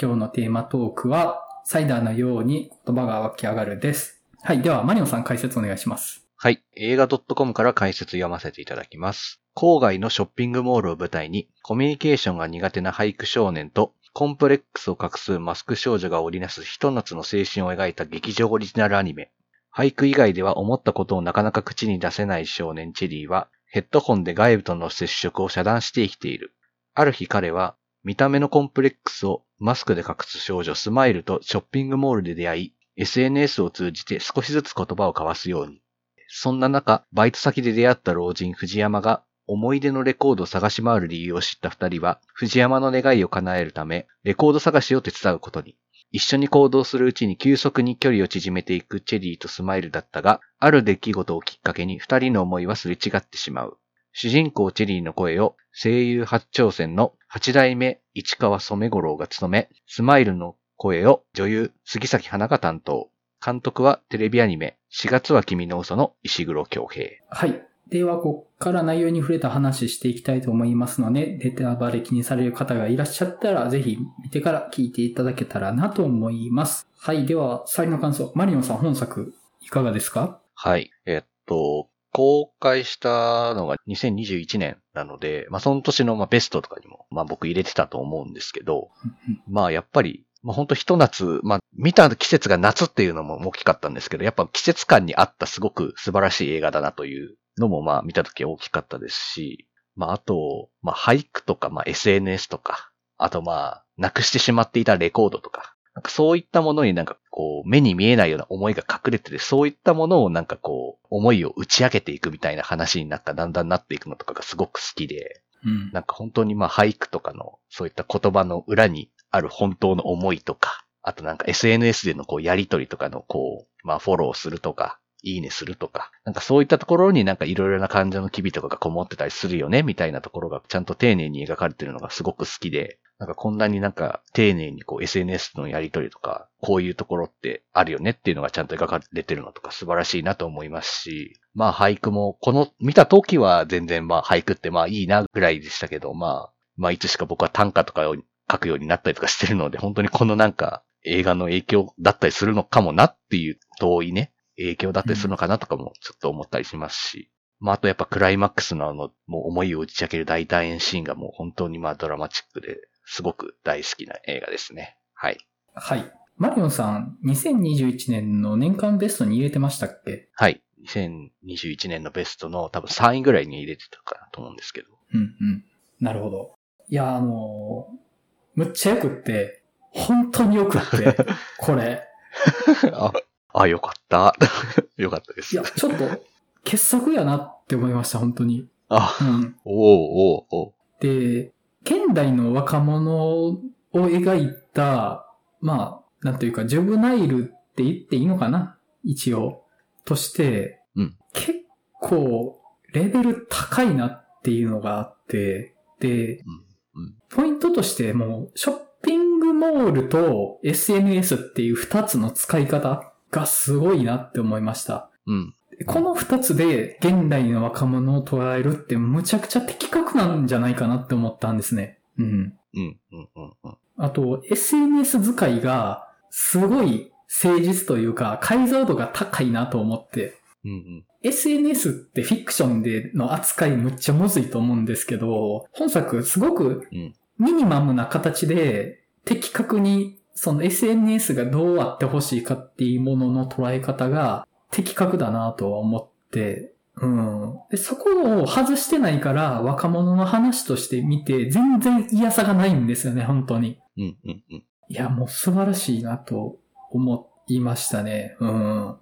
今日のテーマトークは、サイダーのように言葉が湧き上がるです。はい。では、マリオさん解説お願いします。はい。映画 .com から解説読ませていただきます。郊外のショッピングモールを舞台に、コミュニケーションが苦手な俳句少年と、コンプレックスを隠すマスク少女が織りなすひと夏の青春を描いた劇場オリジナルアニメ。俳句以外では思ったことをなかなか口に出せない少年チェリーは、ヘッドホンで外部との接触を遮断して生きている。ある日彼は、見た目のコンプレックスをマスクで隠す少女スマイルとショッピングモールで出会い、SNS を通じて少しずつ言葉を交わすように。そんな中、バイト先で出会った老人藤山が思い出のレコードを探し回る理由を知った二人は、藤山の願いを叶えるため、レコード探しを手伝うことに。一緒に行動するうちに急速に距離を縮めていくチェリーとスマイルだったが、ある出来事をきっかけに二人の思いはすれ違ってしまう。主人公チェリーの声を声優初挑戦の八代目市川染五郎が務め、スマイルの声を女優杉咲花が担当。監督はテレビアニメ4月は君の嘘の石黒京平。はい。では、こっから内容に触れた話していきたいと思いますので、ネタバレ気にされる方がいらっしゃったら、ぜひ見てから聞いていただけたらなと思います。はい。では、最後の感想。マリオンさん、本作、いかがですか？はい。えっと、公開したのが2021年なので、まあその年のまあベストとかにも、まあ僕入れてたと思うんですけど、まあやっぱり、まあ本当一夏、まあ見た季節が夏っていうのも大きかったんですけど、やっぱ季節感に合ったすごく素晴らしい映画だなというのもまあ見た時大きかったですし、まああと、まあ俳句とか、まあ SNS とか、あとまあ、なくしてしまっていたレコードとか、なんかそういったものになんかこう、目に見えないような思いが隠れてて、そういったものをなんかこう、思いを打ち明けていくみたいな話になった、だんだんなっていくのとかがすごく好きで、うん。なんか本当にまあ俳句とかの、そういった言葉の裏にある本当の思いとか、あとなんか SNS でのこうやりとりとかのこう、まあフォローするとか、いいねするとか、なんかそういったところになんかいろいろな感情の機微とかがこもってたりするよね、みたいなところがちゃんと丁寧に描かれてるのがすごく好きで、なんかこんなになんか丁寧にこう SNS のやりとりとか、こういうところってあるよねっていうのがちゃんと描かれてるのとか素晴らしいなと思いますし、まあ俳句も、この見た時は全然まあ俳句ってまあいいなぐらいでしたけど、まあ、まあいつしか僕は短歌とかを書くようになったりとかしてるので、本当にこのなんか映画の影響だったりするのかもなっていう遠いね、影響だったりするのかなとかもちょっと思ったりしますし、まああとやっぱクライマックスのあの、もう思いを打ち明ける大団円シーンがもう本当にまあドラマチックですごく大好きな映画ですね。はい。はい。マリオンさん、2021年の年間ベストに入れてましたっけ？はい。2021年のベストの多分3位ぐらいに入れてたかなと思うんですけど。うんうん。なるほど。いや、あのーむっちゃよくって、本当によくって、これ。あ、あ、よかった。よかったです。いや、ちょっと、傑作やなって思いました、本当に。あ、うん。おうおうおうで、現代の若者を描いた、まあ、なんというか、ジョブナイルって言っていいのかな？一応。として、うん結構、レベル高いなっていうのがあって、で、うん。ポイントとしてもう、ショッピングモールと SNS っていう二つの使い方がすごいなって思いました。うん。この二つで現代の若者を捉えるってむちゃくちゃ的確なんじゃないかなって思ったんですね。うん。うん。うん。うん。うん。あと、SNS 使いがすごい誠実というか解像度が高いなと思って。うん。うん。SNS ってフィクションでの扱いむっちゃむずいと思うんですけど、本作すごくうんミニマムな形で的確にその SNS がどうあってほしいかっていうものの捉え方が的確だなとは思って、うん。で、そこを外してないから若者の話として見て全然嫌さがないんですよね、本当に。うん。うん。うん。いや、もう素晴らしいなと思いましたね。うん。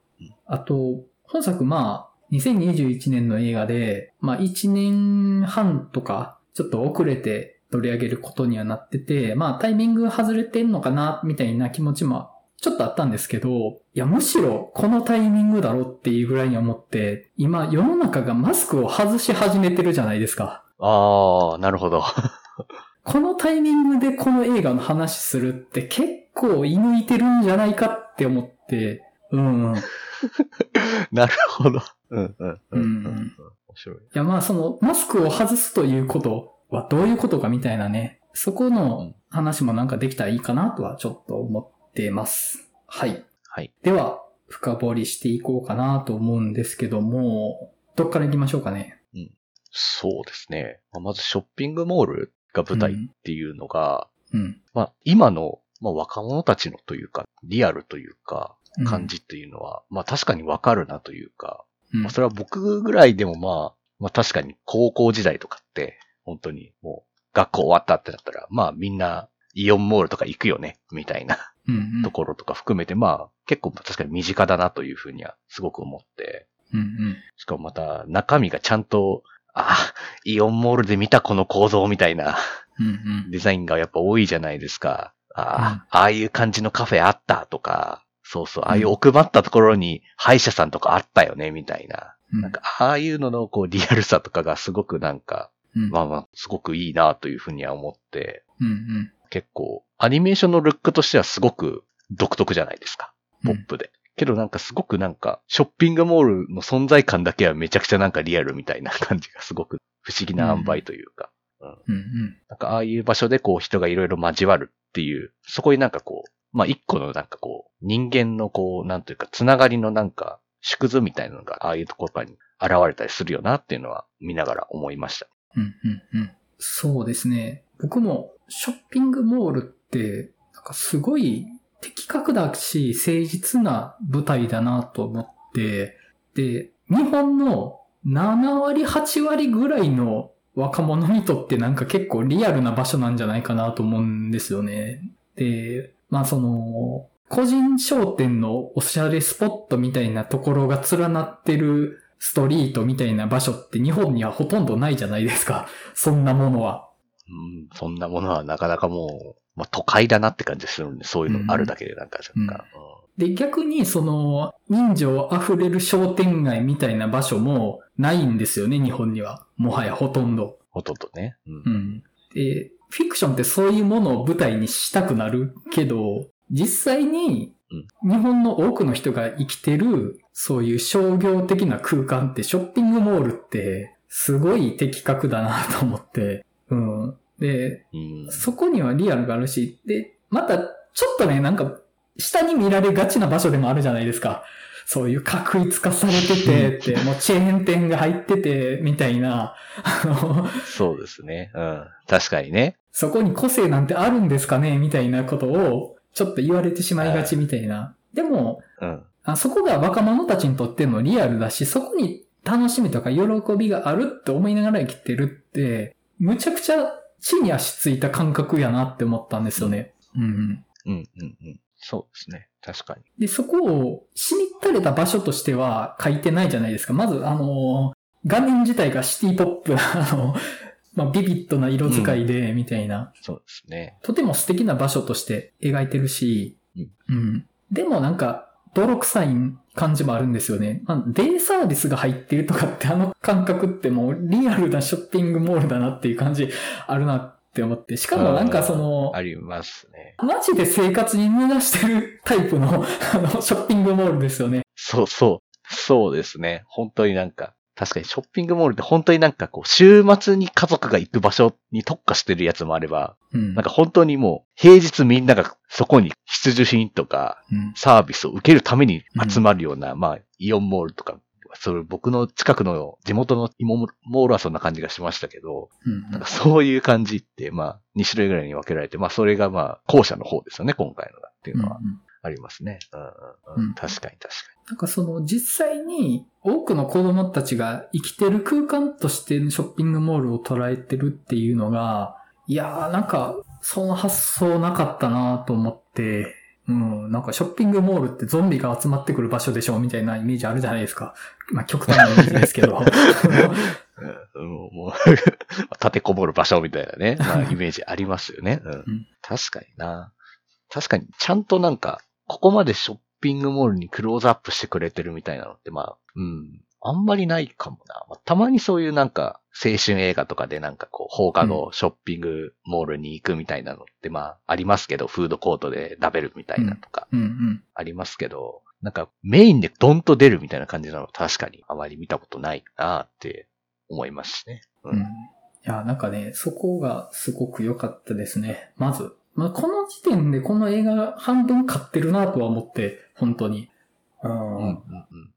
あと、本作まあ、2021年の映画で、まあ1年半とか、ちょっと遅れて取り上げることにはなってて、まあタイミング外れてんのかな、みたいな気持ちもちょっとあったんですけど、いや、むしろこのタイミングだろっていうぐらいに思って、今世の中がマスクを外し始めてるじゃないですか。ああ、なるほど。このタイミングでこの映画の話するって結構射抜いてるんじゃないかって思って、うん。い なるほど。うん。うん。うん。うんうん。面白い。やまあそのマスクを外すということはどういうことかみたいなね、そこの話もなんかできたらいいかなとはちょっと思ってます。はい。はい。では、深掘りしていこうかなと思うんですけども、どっから行きましょうかね？そうですね。まずショッピングモールが舞台っていうのが、うん。まあ今の、まあ、若者たちのというか、リアルというか、うん感じっていうのは、まあ確かにわかるなというか、うんまあそれは僕ぐらいでもまあ、まあ確かに高校時代とかって、本当にもう学校終わったってなったら、まあみんなイオンモールとか行くよね、みたいな。うんうん。ところとか含めて、まあ結構確かに身近だなというふうにはすごく思って、うんうん。しかもまた中身がちゃんと、あ、イオンモールで見たこの構造みたいな。うんうん。デザインがやっぱ多いじゃないですか。ああ、ああいう感じのカフェあったとか、そうそう、ああいう奥まったところに歯医者さんとかあったよね、みたいな。うん。なんか、ああいうののこうリアルさとかがすごくなんか、うんまあまあ、すごくいいなというふうには思って、うんうん結構、アニメーションのルックとしてはすごく独特じゃないですか。うんポップで。けどなんかすごくなんか、ショッピングモールの存在感だけはめちゃくちゃなんかリアルみたいな感じがすごく不思議な塩梅というか。うんうんなんかああいう場所でこう人がいろいろ交わるっていう、そこになんかこう、まあ一個のなんかこう、人間のこう、なんというか、つながりのなんか、縮図みたいなのがああいうところに現れたりするよなっていうのは見ながら思いました。うんうんうんそうですね。僕もショッピングモールって、なんかすごい的確だし、誠実な舞台だなと思って、で、日本の7割、8割ぐらいの若者にとってなんか結構リアルな場所なんじゃないかなと思うんですよね。で、まあその、個人商店のおしゃれスポットみたいなところが連なってるストリートみたいな場所って日本にはほとんどないじゃないですか。そんなものは。うん、そんなものはなかなかもう、まあ都会だなって感じするんで、そういうのあるだけでなんか若干、で、逆にその人情溢れる商店街みたいな場所もないんですよね、日本には。もはやほとんど。ほとんどね。うんうん。で、フィクションってそういうものを舞台にしたくなるけど、実際に日本の多くの人が生きてるそういう商業的な空間ってショッピングモールってすごい的確だなと思って。うん。で、うんそこにはリアルがあるし、で、またちょっとね、なんか下に見られがちな場所でもあるじゃないですか。そういう確一化されててって、もうチェーン店が入ってて、みたいな、あの、そうですね。うん。確かにね。そこに個性なんてあるんですかねみたいなことを、ちょっと言われてしまいがちみたいな。でも、うん。あそこが若者たちにとってのリアルだし、そこに楽しみとか喜びがあるって思いながら生きてるって、むちゃくちゃ地に足ついた感覚やなって思ったんですよね。うんうん。うん、うん、うん。そうですね。確かに。で、そこをしみったれた場所としては書いてないじゃないですか。まず、あの、画面自体がシティポップな、あの、まあ、ビビッドな色使いで、みたいな、そうですね。とても素敵な場所として描いてるし、うんうん。でもなんか、泥臭い感じもあるんですよね。まあ、デイサービスが入ってるとかってあの感覚ってもうリアルなショッピングモールだなっていう感じあるなって思って。しかもなんかその、ありますね。マジで生活に逃がしてるタイプの、あの、ショッピングモールですよね。そうそう。そうですね。本当になんか、確かにショッピングモールって本当になんかこう、週末に家族が行く場所に特化してるやつもあれば、うん。なんか本当にもう、平日みんながそこに必需品とかうん、サービスを受けるために集まるような、まあ、イオンモールとか、それ僕の近くの地元のイモモールはそんな感じがしましたけど、うんなんかそういう感じって、まあ、2種類ぐらいに分けられて、まあ、それがまあ、後者の方ですよね、今回のがっていうのはうんうんありますね。うんうんううんん。確かに確かなんかその実際に多くの子供たちが生きてる空間としてショッピングモールを捉えてるっていうのが、いやーなんかその発想なかったなと思って、うん、なんかショッピングモールってゾンビが集まってくる場所でしょみたいなイメージあるじゃないですか。まあ極端なイメージですけど。に。うん、もう、立てこもる場所みたいなね、まあ、イメージありますよね。うんん。確かにな。確かに、ちゃんとなんか、ここまでショッピングモールにクローズアップしてくれてるみたいなのって、まあ、うん。あんまりないかもな。まあたまにそういうなんか、青春映画とかでなんかこう、放課後ショッピングモールに行くみたいなのってまあ、ありますけど、フードコートで食べるみたいなとか。ありますけど、なんかメインでドンと出るみたいな感じなの確かにあまり見たことないなって思いますしね。ううん。いや、なんかね、そこがすごく良かったですね。まず。まあ、この時点でこの映画半分買ってるなとは思って、本当に。うん。うんうんうん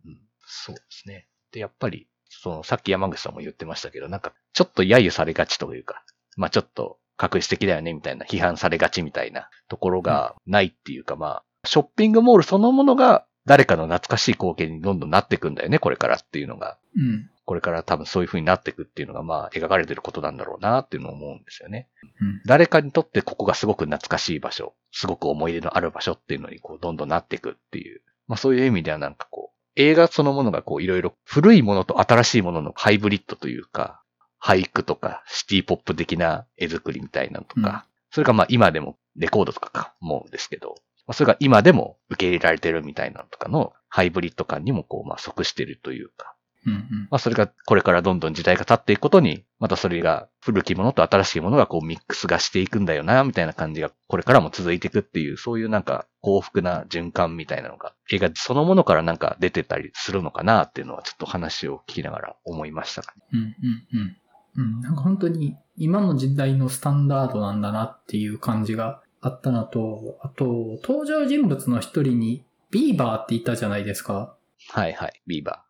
うん。そうですね。で、やっぱり、その、さっき山口さんも言ってましたけど、なんか、ちょっと揶揄されがちというか、まあちょっと、確実的だよね、みたいな、批判されがちみたいなところがないっていうか、まあ、ショッピングモールそのものが、誰かの懐かしい光景にどんどんなっていくんだよね、これからっていうのが、うん。これから多分そういう風になっていくっていうのが、まあ、描かれてることなんだろうなっていうのを思うんですよね。うん。誰かにとってここがすごく懐かしい場所、すごく思い出のある場所っていうのにこうどんどんなっていくっていう。まあそういう意味ではなんかこう、映画そのものがこういろいろ古いものと新しいもののハイブリッドというか、俳句とかシティポップ的な絵作りみたいなのとか、うんそれがまあ今でもレコードとかか思うんですけど、まあそれが今でも受け入れられてるみたいなのとかのハイブリッド感にもこうまあ即してるというか、うん。うん。まあそれがこれからどんどん時代が経っていくことに、またそれが古きものと新しいものがこうミックスがしていくんだよな、みたいな感じがこれからも続いていくっていう、そういうなんか幸福な循環みたいなのが映画そのものからなんか出てたりするのかなっていうのはちょっと話を聞きながら思いましたかね。うん。うん。うん。うん。なんか本当に今の時代のスタンダードなんだなっていう感じがあったのと、あと、登場人物の一人にビーバーって言ったじゃないですか。はいはい。ビーバー。はい。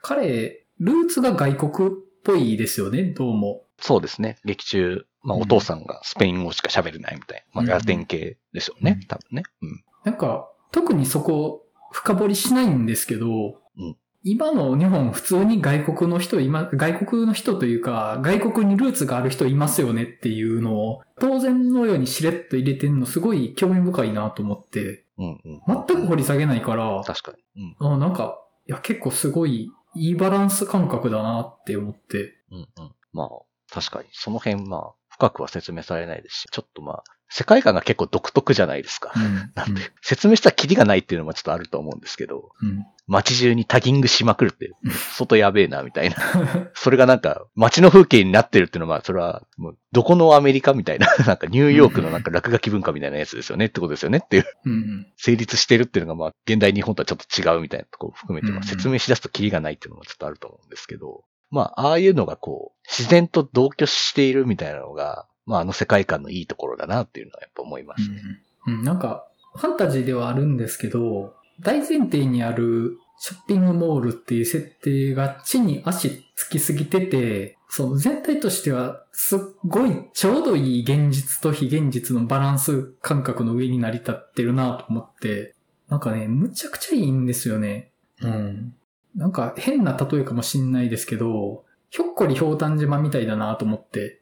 彼、ルーツが外国っぽいですよね、どうも。そうですね。劇中、まあうんお父さんがスペイン語しか喋れないみたいな。まあラテン系でしょうね。うん多分ね。うん。なんか、特にそこ、深掘りしないんですけど、うん今の日本普通に外国の人、今、外国の人というか、外国にルーツがある人いますよねっていうのを、当然のようにしれっと入れてんのすごい興味深いなと思って、うんうん。全く掘り下げないから、確かに。うん。あなんか、いや結構すごい、いいバランス感覚だなって思って。うんうん。まあ、確かに。その辺、まあ、深くは説明されないですし、ちょっとまあ、世界観が結構独特じゃないですか。うん。なんで、説明したらキリがないっていうのもちょっとあると思うんですけど、うん。街中にタギングしまくるってうん、外やべえな、みたいな。それがなんか、街の風景になってるっていうのは、まあ、それは、もう、どこのアメリカみたいな、なんかニューヨークのなんか落書き文化みたいなやつですよねってことですよねっていう、うんうん。成立してるっていうのが、まあ、現代日本とはちょっと違うみたいなところを含めて、まあ、説明しだすとキリがないっていうのもちょっとあると思うんですけど、まあ、ああいうのがこう、自然と同居しているみたいなのが、まあ、あの世界観のいいところだなっていうのはやっぱ思いますね。うんうん、なんか、ファンタジーではあるんですけど、大前提にあるショッピングモールっていう設定が地に足つきすぎてて、その全体としてはすっごいちょうどいい現実と非現実のバランス感覚の上に成り立ってるなと思って、なんかね、むちゃくちゃいいんですよね。うん。なんか変な例えかもしんないですけど、ひょっこりひょうたん島みたいだなと思って。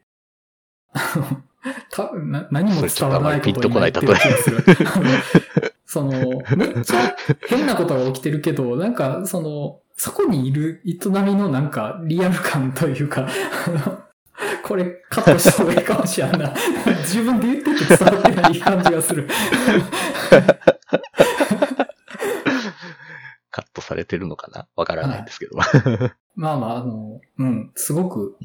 あの、多分な何も伝わらないことになってる気がする。その、めっちゃ変なことが起きてるけど、なんか、その、そこにいる営みのなんかリアル感というか、これカットした方がいいかもしれんな。自分で言ってて伝わってない感じがする。カットされてるのかなわからないんですけど。まあまあ、あの、うん、すごく。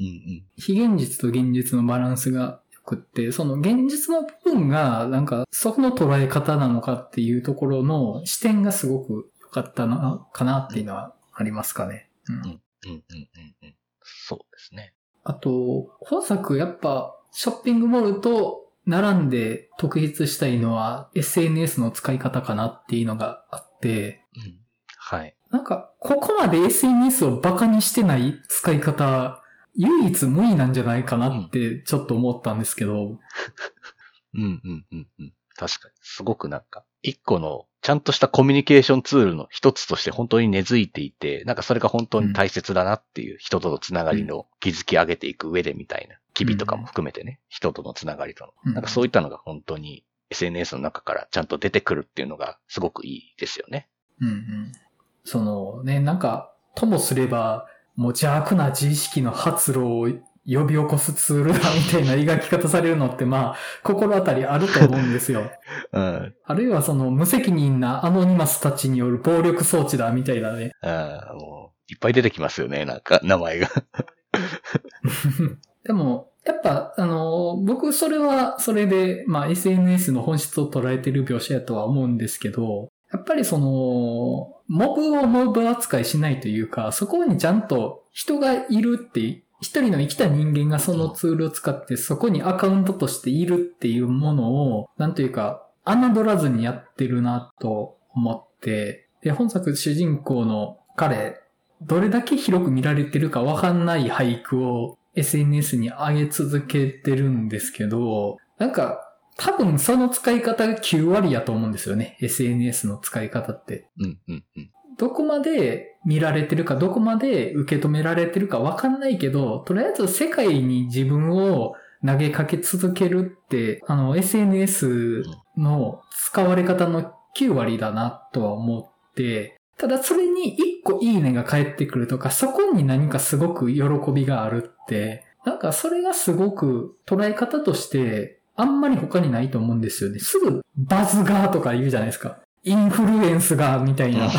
非現実と現実のバランスが良くって、その現実の部分が、なんか、そこの捉え方なのかっていうところの視点がすごく良かったな、かなっていうのはありますかね。うん。うんうんうんうん。そうですね。あと、本作やっぱ、ショッピングモールと並んで特筆したいのは SNS の使い方かなっていうのがあって、うん。はい。なんか、ここまで SNS をバカにしてない使い方、唯一無二なんじゃないかなってちょっと思ったんですけど、うんうんうんうん。確かに。すごくなんか、一個の、ちゃんとしたコミュニケーションツールの一つとして本当に根付いていて、なんかそれが本当に大切だなっていう、人とのつながりの築き上げていく上でみたいな、機微とかも含めてね、人とのつながりとの。うんなんかそういったのが本当に SNS の中からちゃんと出てくるっていうのがすごくいいですよね。うんうん。そのね、なんか、ともすれば、もう邪悪な自意識の発露を呼び起こすツールだみたいな描き方されるのって、まあ、心当たりあると思うんですよ。うん。あるいはその無責任なアノニマスたちによる暴力装置だみたいなね。ああ、もう、いっぱい出てきますよね、なんか、名前が。でも、やっぱ、あの、僕それはそれで、まあ SNS の本質を捉えてる描写やとは思うんですけど、やっぱりその、モブをモブ扱いしないというか、そこにちゃんと人がいるって、一人の生きた人間がそのツールを使ってそこにアカウントとしているっていうものを、なんというか、侮らずにやってるなと思って、で、本作主人公の彼、どれだけ広く見られてるかわかんない俳句を SNS に上げ続けてるんですけど、なんか、多分その使い方が9割やと思うんですよね。SNS の使い方って。うんうんうん。どこまで見られてるか、どこまで受け止められてるかわかんないけど、とりあえず世界に自分を投げかけ続けるって、あの、SNS の使われ方の9割だなとは思って、ただそれに1個いいねが返ってくるとか、そこに何かすごく喜びがあるって、なんかそれがすごく捉え方としてあんまり他にないと思うんですよね。すぐバズがとか言うじゃないですか。インフルエンスがみたいな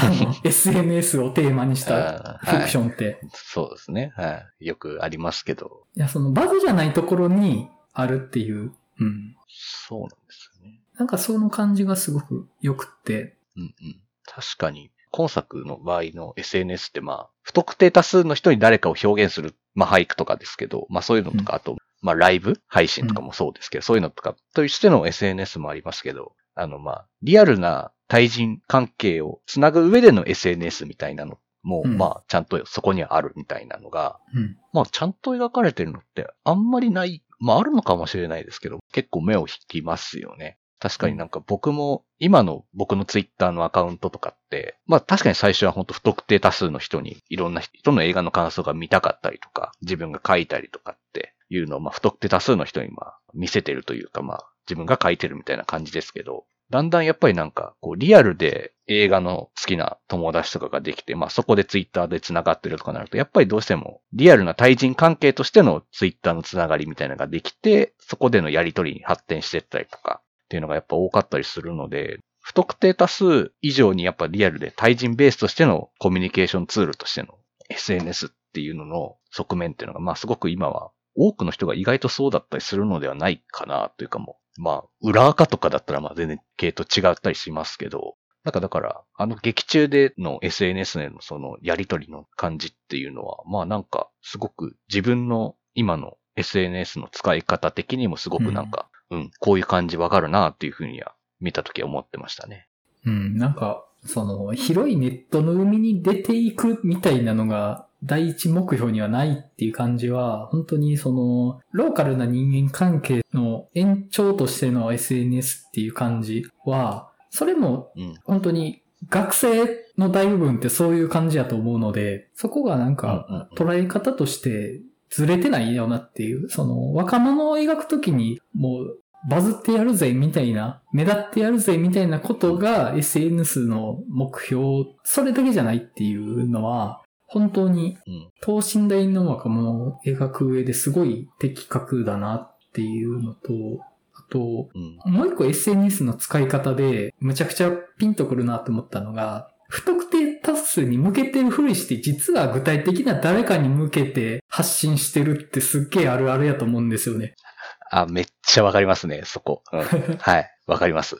SNS をテーマにしたフィクションって、はい、そうですね。はい。よくありますけど。いや、そのバズじゃないところにあるっていう。うん。そうなんですよね。なんかその感じがすごく良くって。うんうん。確かに、今作の場合の SNS ってまあ、不特定多数の人に誰かを表現する、まあ俳句とかですけど、まあそういうのとか、うん、あと、まあライブ配信とかもそうですけど、うん、そういうのとかとしての SNS もありますけど、あのまあ、リアルな対人関係をつなぐ上での SNS みたいなのも、うん、まあ、ちゃんとそこにはあるみたいなのが、うん、まあ、ちゃんと描かれてるのってあんまりない、まあ、あるのかもしれないですけど、結構目を引きますよね。確かになんか僕も、今の僕のツイッターのアカウントとかって、まあ確かに最初は本当不特定多数の人にいろんな人の映画の感想が見たかったりとか、自分が書いたりとかっていうのをまあ不特定多数の人にまあ見せてるというかまあ自分が書いてるみたいな感じですけど、だんだんやっぱりなんか、こう、リアルで映画の好きな友達とかができて、まあそこでツイッターで繋がってるとかなると、やっぱりどうしてもリアルな対人関係としてのツイッターの繋がりみたいなのができて、そこでのやりとりに発展してったりとかっていうのがやっぱ多かったりするので、不特定多数以上にやっぱリアルで対人ベースとしてのコミュニケーションツールとしての SNS っていうのの側面っていうのが、まあすごく今は多くの人が意外とそうだったりするのではないかなというかもまあ、裏垢とかだったらまあ全然系統違ったりしますけど、なんかだから、あの劇中での SNS でのそのやりとりの感じっていうのは、まあなんかすごく自分の今の SNS の使い方的にもすごくなんか、うん、うん、こういう感じわかるなっていうふうには見たときは思ってましたね。うん、なんか、その広いネットの海に出ていくみたいなのが第一目標にはないっていう感じは、本当にその、ローカルな人間関係の延長としての SNS っていう感じは、それも、本当に学生の大部分ってそういう感じやと思うので、そこがなんか、捉え方としてずれてないよなっていう、その、若者を描くときに、もう、バズってやるぜみたいな、目立ってやるぜみたいなことが SNS の目標、それだけじゃないっていうのは、本当に、等身大の若者を描く上ですごい的確だなっていうのと、あと、うん、もう一個 SNS の使い方で、むちゃくちゃピンとくるなと思ったのが、不特定多数に向けてるふりして、実は具体的な誰かに向けて発信してるってすっげえあるあるやと思うんですよね。あ、めっちゃわかりますね、そこ。うん、はい、わかります。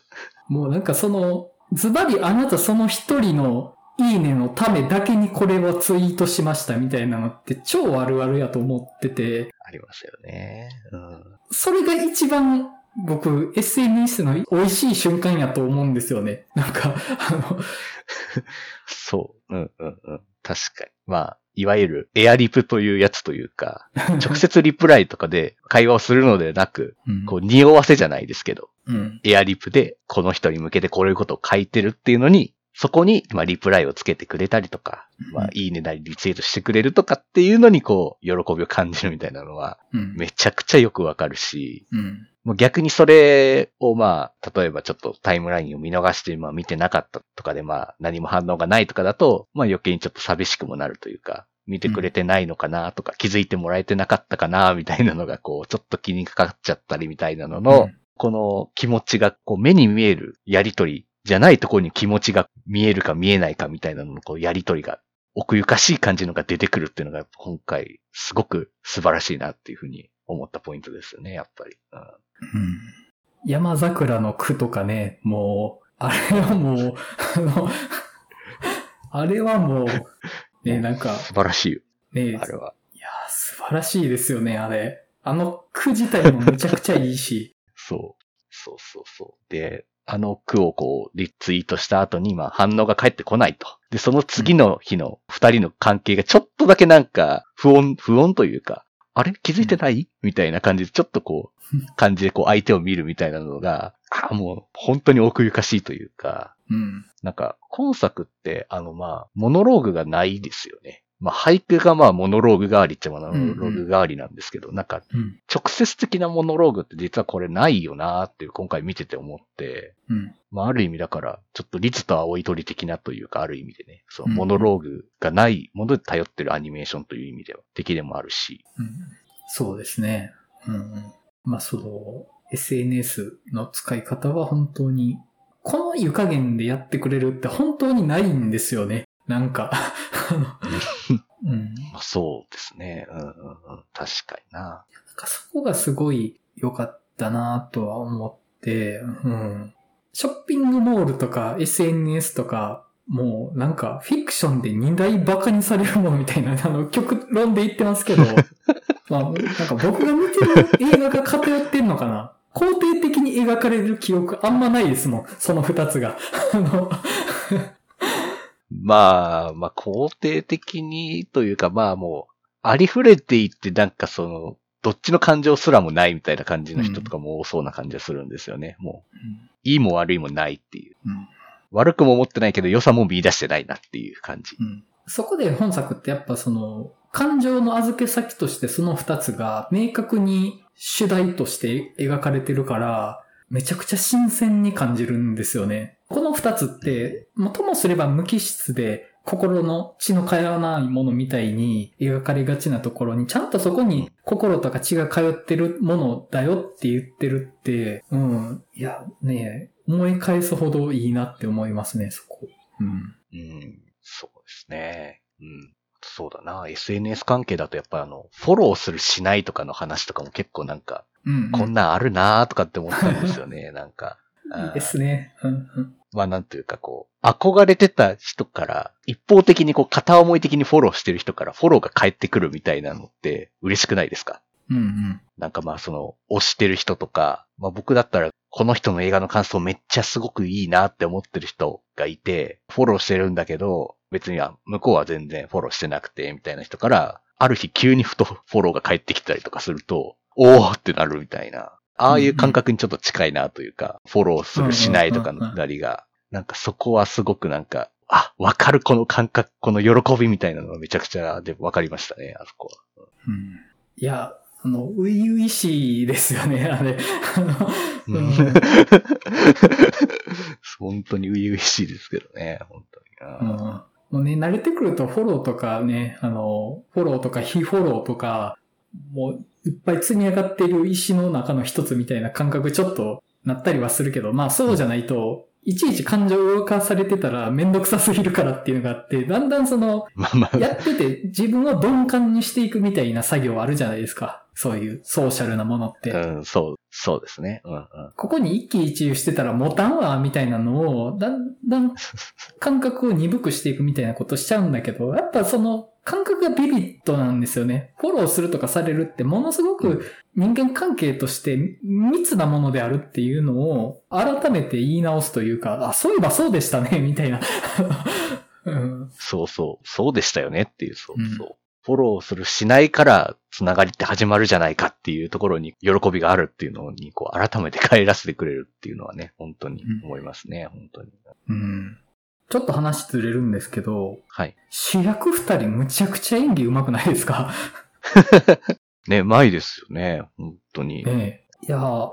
もうなんかその、ズバリあなたその一人のいいねのためだけにこれをツイートしましたみたいなのって超あるあるやと思ってて。ありますよね。うん。それが一番僕 SNS の美味しい瞬間やと思うんですよね。なんか、あのそう。うんうんうん。確かに。まあ、いわゆるエアリプというやつというか、直接リプライとかで会話をするのでなく、うん、こう、匂わせじゃないですけど、うん、エアリプでこの人に向けてこういうことを書いてるっていうのに、そこに、まあ、リプライをつけてくれたりとか、まあ、いいねなりリツイートしてくれるとかっていうのに、こう、喜びを感じるみたいなのは、めちゃくちゃよくわかるし、うん、もう逆にそれをまあ、例えばちょっとタイムラインを見逃して、まあ見てなかったとかで、まあ何も反応がないとかだと、まあ余計にちょっと寂しくもなるというか、見てくれてないのかなとか、気づいてもらえてなかったかなみたいなのが、こう、ちょっと気にかかっちゃったりみたいなのの、この気持ちが、こう、目に見えるやりとりじゃないところに気持ちが見えるか見えないかみたいなののこうやりとりが奥ゆかしい感じのが出てくるっていうのが今回すごく素晴らしいなっていうふうに思ったポイントですよね、やっぱり。うん。うん、山桜の句とかね、もう、あれはもう、あの、あれはもう、ね、なんか。素晴らしいよ。ねあれは。いや、素晴らしいですよね、あれ。あの句自体もめちゃくちゃいいし。そう。そうそうそう。で、あの句をこう、リツイートした後に、まあ反応が返ってこないと。で、その次の日の二人の関係がちょっとだけなんか、不穏、不穏というか、あれ？気づいてない？みたいな感じで、ちょっとこう、感じでこう相手を見るみたいなのが、あもう本当に奥ゆかしいというか、うん。なんか、今作って、あのまあ、モノローグがないですよね。まあ、俳句がまあ、モノローグ代わりっちゃモノローグ代わりなんですけど、なんか、うん。直接的なモノローグって実はこれないよなーっていう今回見てて思って、うん。まあある意味だから、ちょっと律と青い鳥的なというか、ある意味でね、そのうんモノローグがないもので頼ってるアニメーションという意味では敵でもあるし、うんそうですね。うんうん。まあ、その、SNS の使い方は本当に、この湯加減でやってくれるって本当にないんですよね。なんか、うん。まあそうですね、うんうんうん、確かにな。なんかそこがすごい良かったなとは思って、うん。ショッピングモールとか SNS とか、もうなんかフィクションで二大バカにされるものみたいな、あの、極論で言ってますけど、まあ、なんか僕が見てる映画が偏ってんのかな肯定的に描かれる記憶あんまないですもん、その二つが。あの、まあ、まあ肯定的にというか、まあもう、ありふれていってなんかその、どっちの感情すらもないみたいな感じの人とかも多そうな感じがするんですよね。もう、いいも悪いもないっていう。うん悪くも思ってないけど良さも見出してないなっていう感じ。うんそこで本作ってやっぱその、感情の預け先としてその二つが明確に主題として描かれてるから、めちゃくちゃ新鮮に感じるんですよね。この二つって、もともすれば無機質で心の血の通わないものみたいに描かれがちなところに、ちゃんとそこに心とか血が通ってるものだよって言ってるって、うん。いや、ね思い返すほどいいなって思いますね、そこ。うん。うん、そうですね。うん。そうだな。SNS 関係だとやっぱりあの、フォローするしないとかの話とかも結構なんか、うん、こんなんあるなーとかって思ったんですよね。なんか。いいですね。うんうんまあなんというかこう、憧れてた人から、一方的にこう片思い的にフォローしてる人からフォローが返ってくるみたいなのって嬉しくないですか？うんうん。なんかまあその、推してる人とか、まあ僕だったら、この人の映画の感想めっちゃすごくいいなって思ってる人がいて、フォローしてるんだけど、別には、向こうは全然フォローしてなくて、みたいな人から、ある日急にふとフォローが返ってきたりとかすると、おーってなるみたいな。ああいう感覚にちょっと近いなというか、フォローするしないとかのくだりが、なんかそこはすごくなんか、あ、わかるこの感覚、この喜びみたいなのがめちゃくちゃでわかりましたね、あそこは。うんいや、あの、初々しいですよね、あれ。うん 本当に初々しいですけどね、本当にな。うんもうね、慣れてくるとフォローとかね、あの、フォローとか非フォローとか、もういっぱい積み上がっている石の中の一つみたいな感覚ちょっとなったりはするけど、まあそうじゃないと、いちいち感情を動かされてたらめんどくさすぎるからっていうのがあって、だんだんその、やってて自分を鈍感にしていくみたいな作業あるじゃないですか。そういうソーシャルなものって。うん、そう、そうですね。うんうん。ここに一喜一憂してたら持たんわ、みたいなのを、だんだん感覚を鈍くしていくみたいなことしちゃうんだけど、やっぱその感覚がビビッドなんですよね。フォローするとかされるってものすごく人間関係として密なものであるっていうのを改めて言い直すというか、あ、そういえばそうでしたね、みたいな。うんそうそう、そうでしたよねっていう、そううんそう。フォローするしないから、つながりって始まるじゃないかっていうところに喜びがあるっていうのに、こう、改めて帰らせてくれるっていうのはね、本当に思いますね、本当に。うんちょっと話ずれるんですけど、はい。主役二人むちゃくちゃ演技上手くないですか？ね、うまいですよね、本当に。ねえ。いやー、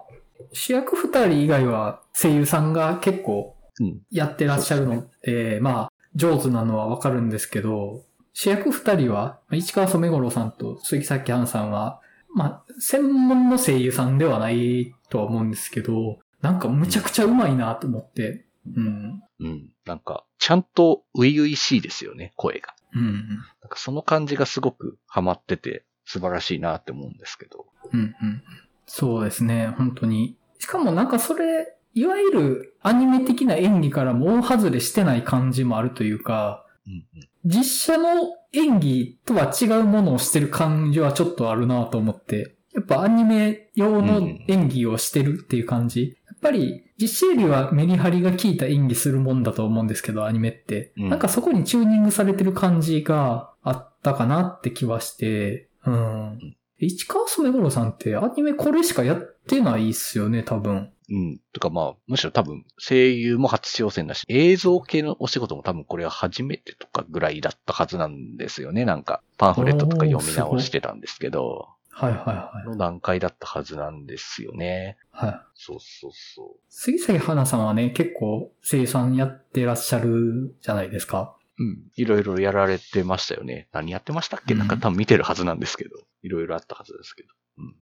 主役二人以外は声優さんが結構うん。やってらっしゃるので、まあ、上手なのはわかるんですけど、主役二人は、まあ市川染五郎さんと杉咲杏さんは、まあ、専門の声優さんではないとは思うんですけど、なんかむちゃくちゃ上手いなと思って、うん。うん。なんか、ちゃんと初々しいですよね、声が。うん。なんかその感じがすごくハマってて、素晴らしいなって思うんですけど。うんうん。そうですね、本当に。しかもなんかそれ、いわゆるアニメ的な演技からも大外れしてない感じもあるというか、うんうん。実写の演技とは違うものをしてる感じはちょっとあるなと思って。やっぱアニメ用の演技をしてるっていう感じ。やっぱり実写よりはメリハリが効いた演技するもんだと思うんですけど、アニメって。うんなんかそこにチューニングされてる感じがあったかなって気はして。うん。市川染五郎さんってアニメこれしかやってないっすよね、多分。うん。とかまあ、むしろ多分声優も初挑戦だし、映像系のお仕事も多分これは初めてとかぐらいだったはずなんですよね。なんか、パンフレットとか読み直してたんですけど、はいはいはい。の段階だったはずなんですよね。はい。そうそうそ杉咲花さんはね、結構声優さんやってらっしゃるじゃないですか。う。うん。いろいろやられてましたよね。何やってましたっけ、うんなんか多分見てるはずなんですけど。いろいろあったはずですけど。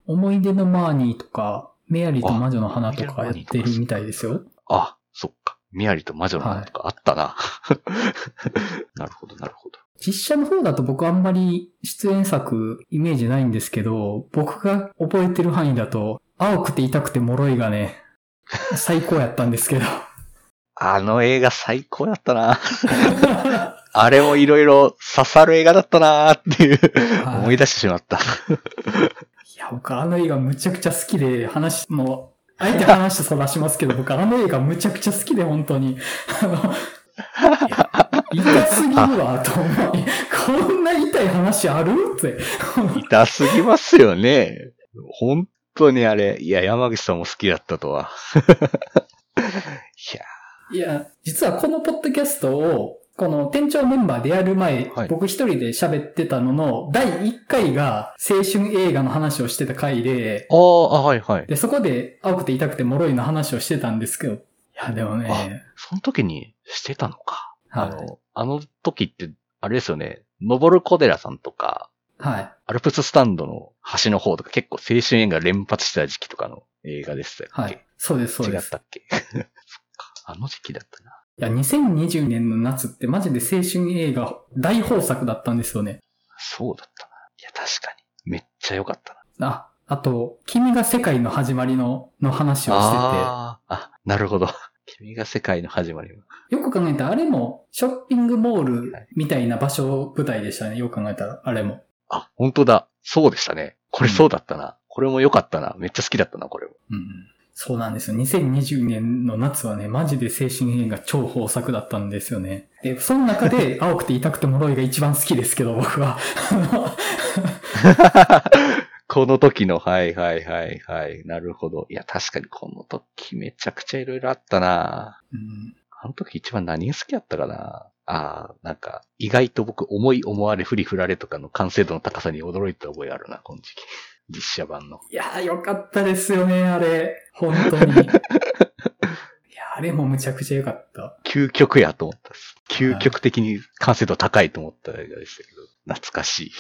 思い出のマーニーとか、メアリーと魔女の花とかやってるみたいですよ。あ、そっか。ミヤリと魔女の花とかあったな。なるほど、なるほど。実写の方だと僕あんまり出演作イメージないんですけど、僕が覚えてる範囲だと、青くて痛くて脆いがね、最高やったんですけど。あの映画最高だったな。あれもいろいろ刺さる映画だったなーっていう、はい思い出してしまった。いや、僕あの映画むちゃくちゃ好きで、話、もう、あえて話そらしますけど、僕あの映画むちゃくちゃ好きで、本当に。痛すぎるわ、と思い。こんな痛い話あるって。痛すぎますよね。本当にあれ。いや、山口さんも好きだったとは。いや、いや、実はこのポッドキャストを、この店長メンバーでやる前、はい僕一人で喋ってたのの、第1回が青春映画の話をしてた回で、ああ、はいはい。で、そこで青くて痛くて脆いの話をしてたんですけど、いや、でもね、その時にしてたのか。あはい。の、あの時って、あれですよね。登る小寺さんとか、はい。アルプススタンドの端の方とか結構青春映画連発してた時期とかの映画でしたっけ、はい。そうです、そうです。違ったっけ？そっか。あの時期だったな。いや、2020年の夏ってマジで青春映画大豊作だったんですよね。そうだったな。いや、確かに。めっちゃ良かったな。あ、あと、君が世界の始まりの、の話をしてて、ああ、あ、なるほど。君が世界の始まりは。よく考えたらあれもショッピングモールみたいな場所舞台でしたね。よく考えたら、あれも。あ、本当だ。そうでしたね。これそうだったな。これも良かったな。めっちゃ好きだったな、これも。うん。そうなんですよ。2020年の夏はね、マジで青春映画超豊作だったんですよね。で、その中で 青くて痛くて脆いが一番好きですけど、僕は。この時の、はいはいはいはい。なるほど。いや、確かにこの時めちゃくちゃいろいろあったな。うんあの時一番何が好きだったかなああ、なんか、意外と僕、思い思われ、振り振られとかの完成度の高さに驚いた覚えあるな、この時期。実写版の。いやー、よかったですよね、あれ。本当に。いや、あれもむちゃくちゃよかった。究極やと思ったです。究極的に完成度高いと思った映画でしたけど、懐かしい。い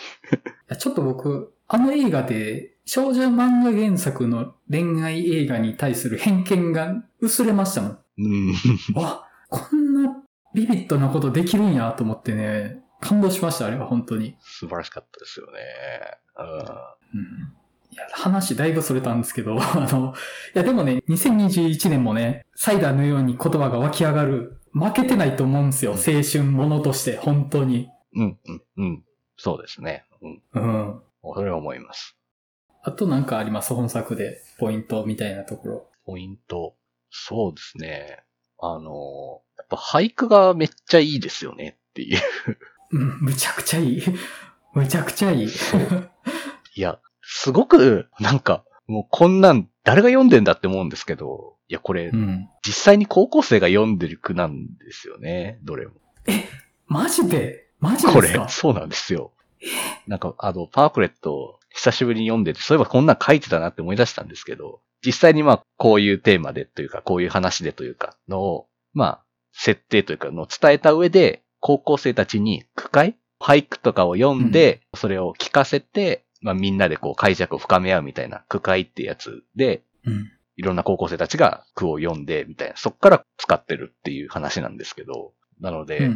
やちょっと僕、あの映画で少女漫画原作の恋愛映画に対する偏見が薄れましたもん。うん。わ、こんなビビッドなことできるんやと思ってね、感動しました、あれは本当に。素晴らしかったですよね。うんうんいや、話だいぶそれたんですけど、あの、いやでもね、2021年もね、サイダーのように言葉が湧き上がる、負けてないと思うんですよ、青春ものとして、本当に。うん、うん、うん。そうですね。うん。うん。それは思います。あとなんかあります、本作で、ポイントみたいなところ。ポイント。そうですね。あの、やっぱ俳句がめっちゃいいですよねっていう。うん、むちゃくちゃいい。むちゃくちゃいい。いや、すごく、なんか、もうこんなん誰が読んでんだって思うんですけど、いや、これ、うん。実際に高校生が読んでる句なんですよね、どれも。マジで？マジこれですか、そうなんですよ。なんか、あの、パークレットを久しぶりに読んでて、そういえばこんなん書いてたなって思い出したんですけど、実際にまあ、こういうテーマでというか、こういう話でというか、のを、まあ、設定というか、のを伝えた上で、高校生たちに句会俳句とかを読んで、それを聞かせて、まあみんなでこう解釈を深め合うみたいな句会ってやつで、うん。いろんな高校生たちが句を読んで、みたいな、そっから使ってるっていう話なんですけど、なので、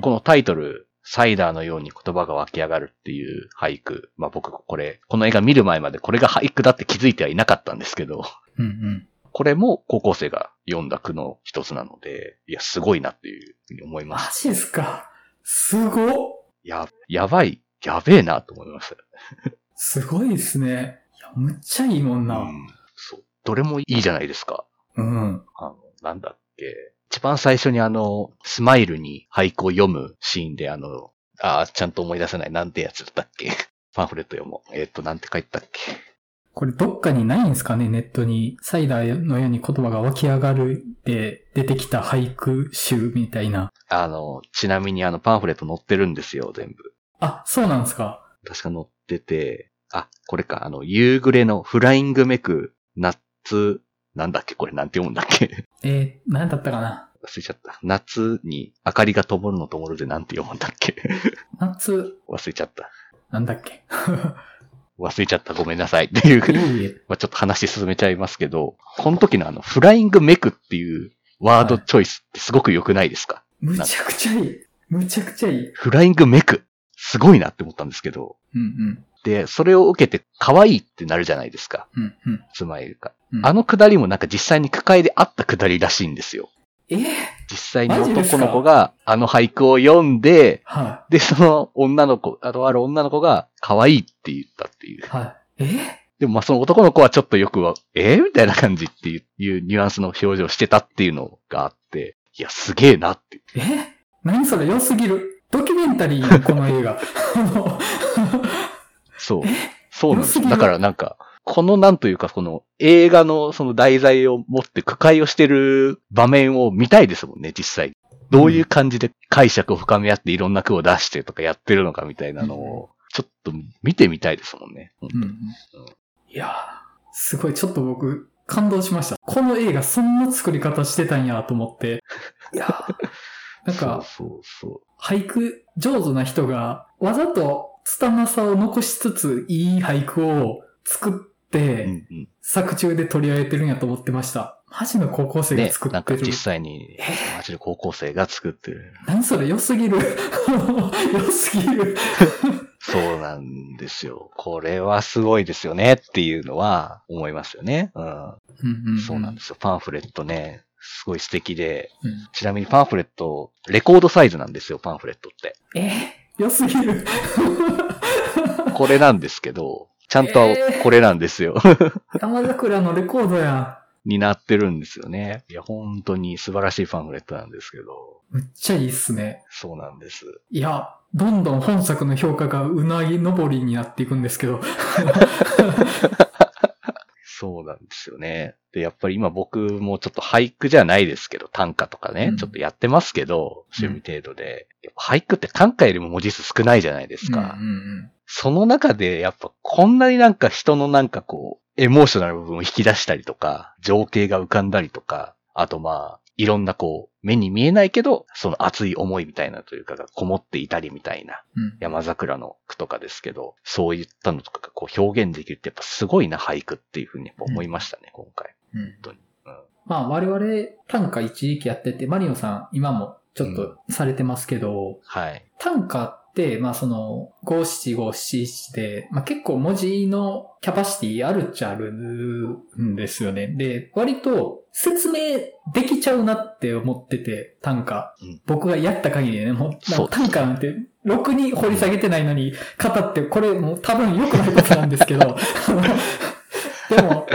このタイトル、サイダーのように言葉が湧き上がるっていう俳句。まあ、僕、これ、この映画見る前までこれが俳句だって気づいてはいなかったんですけど、うんうん。これも高校生が読んだ句の一つなので、いや、すごいなっていうふうに思いまマす。ジですか？すごっや、やばい、やべえなと思いました。すごいですね。いや、むっちゃいいもんな。うん。そう。どれもいいじゃないですか。うん。あの、なんだっけ。一番最初にあの、スマイルに俳句を読むシーンであの、あーちゃんと思い出せない。なんてやつだったっけ？パンフレット読もう。えっ、と、なんて書いてたっけ？これどっかにないんですかね？ネットに。サイダーのように言葉が湧き上がるで出てきた俳句集みたいな。あの、ちなみにあの、パンフレット載ってるんですよ、全部。あ、そうなんですか。確か載ってて、あ、これか、あの、夕暮れのフライングめく夏、なんだっけこれなんて読むんだっけ？えー、何だったかな？忘れちゃった。夏に明かりが灯るの灯るでなんて読むんだっけ？夏、忘れちゃった。なんだっけ？忘れちゃった。ごめんなさい。っていう。まあ、ちょっと話進めちゃいますけど、この時のあの、フライングメクっていうワードチョイスってすごく良くないですか、むちゃくちゃいい。むちゃくちゃいい。フライングメクすごいなって思ったんですけど、うんうん。で、それを受けて可愛いってなるじゃないですか。うんうん。スマイルが。うんあのくだりもなんか実際に区会であったくだりらしいんですよ。えー、実際に男の子があの俳句を読んで、はで、その女の子、あとある女の子が可愛いって言ったっていうい。。はい。え？ー、でもまあその男の子はちょっとよくは、え？ー、みたいな感じっていうニュアンスの表情してたっていうのがあって、いや、すげえなって。え？何それ良すぎる。ドキュメンタリーこの映画。そうえ？そうなんですよ。だからなんか、このなんというか、この映画のその題材を持って句会をしてる場面を見たいですもんね、実際。どういう感じで解釈を深め合っていろんな句を出してとかやってるのかみたいなのを、ちょっと見てみたいですもんね。本当にうんうんいやー、すごい、ちょっと僕、感動しました。この映画、そんな作り方してたんやと思って。いやー、なんか、そうそうそ俳句上手な人が、わざと拙さを残しつつ、いい俳句を作っう。んうん。作中で取り上げてるんやと思ってました。マジの高校生がね作、ってる。なんか実際に、マジで高校生が作ってる。何それ良すぎる。良すぎる。そうなんですよ。これはすごいですよねっていうのは思いますよね。うん。うんうんそうなんですよ。パンフレットね、すごい素敵で、うんちなみにパンフレット、レコードサイズなんですよ、パンフレットって。え？ー、良すぎる。これなんですけど、ちゃんとえーこれなんですよ。山桜のレコードやになってるんですよね。いや、本当に素晴らしいパンフレットなんですけど、ん。めっちゃいいっすね。そうなんです。いや、どんどん本作の評価がうなぎ登りになっていくんですけど。そうなんですよね。で、やっぱり今僕もちょっと俳句じゃないですけど、短歌とかね、うんちょっとやってますけど、趣味程度で。やっぱ俳句って短歌よりも文字数少ないじゃないですか。うんうんその中でやっぱこんなになんか人のなんかこう、エモーショナル部分を引き出したりとか、情景が浮かんだりとか、あとまあ、いろんなこう、目に見えないけど、その熱い思いみたいなというかがこもっていたりみたいな、うん。うん山桜の句とかですけど、そういったのとかがこう表現できるってやっぱすごいな俳句っていうふうに思いましたね、今回。うん。当に。うん。まあ我々短歌一時期やってて、マリオさん今もちょっとされてますけど、はい。短歌まあその、五七五七七で、まあ結構文字のキャパシティあるっちゃあるんですよね。で、割と説明できちゃうなって思ってて、短歌。うん僕がやった限りでね、もう短歌なんて、ろくに掘り下げてないのに語って、これもう多分良くないことなんですけど、でも、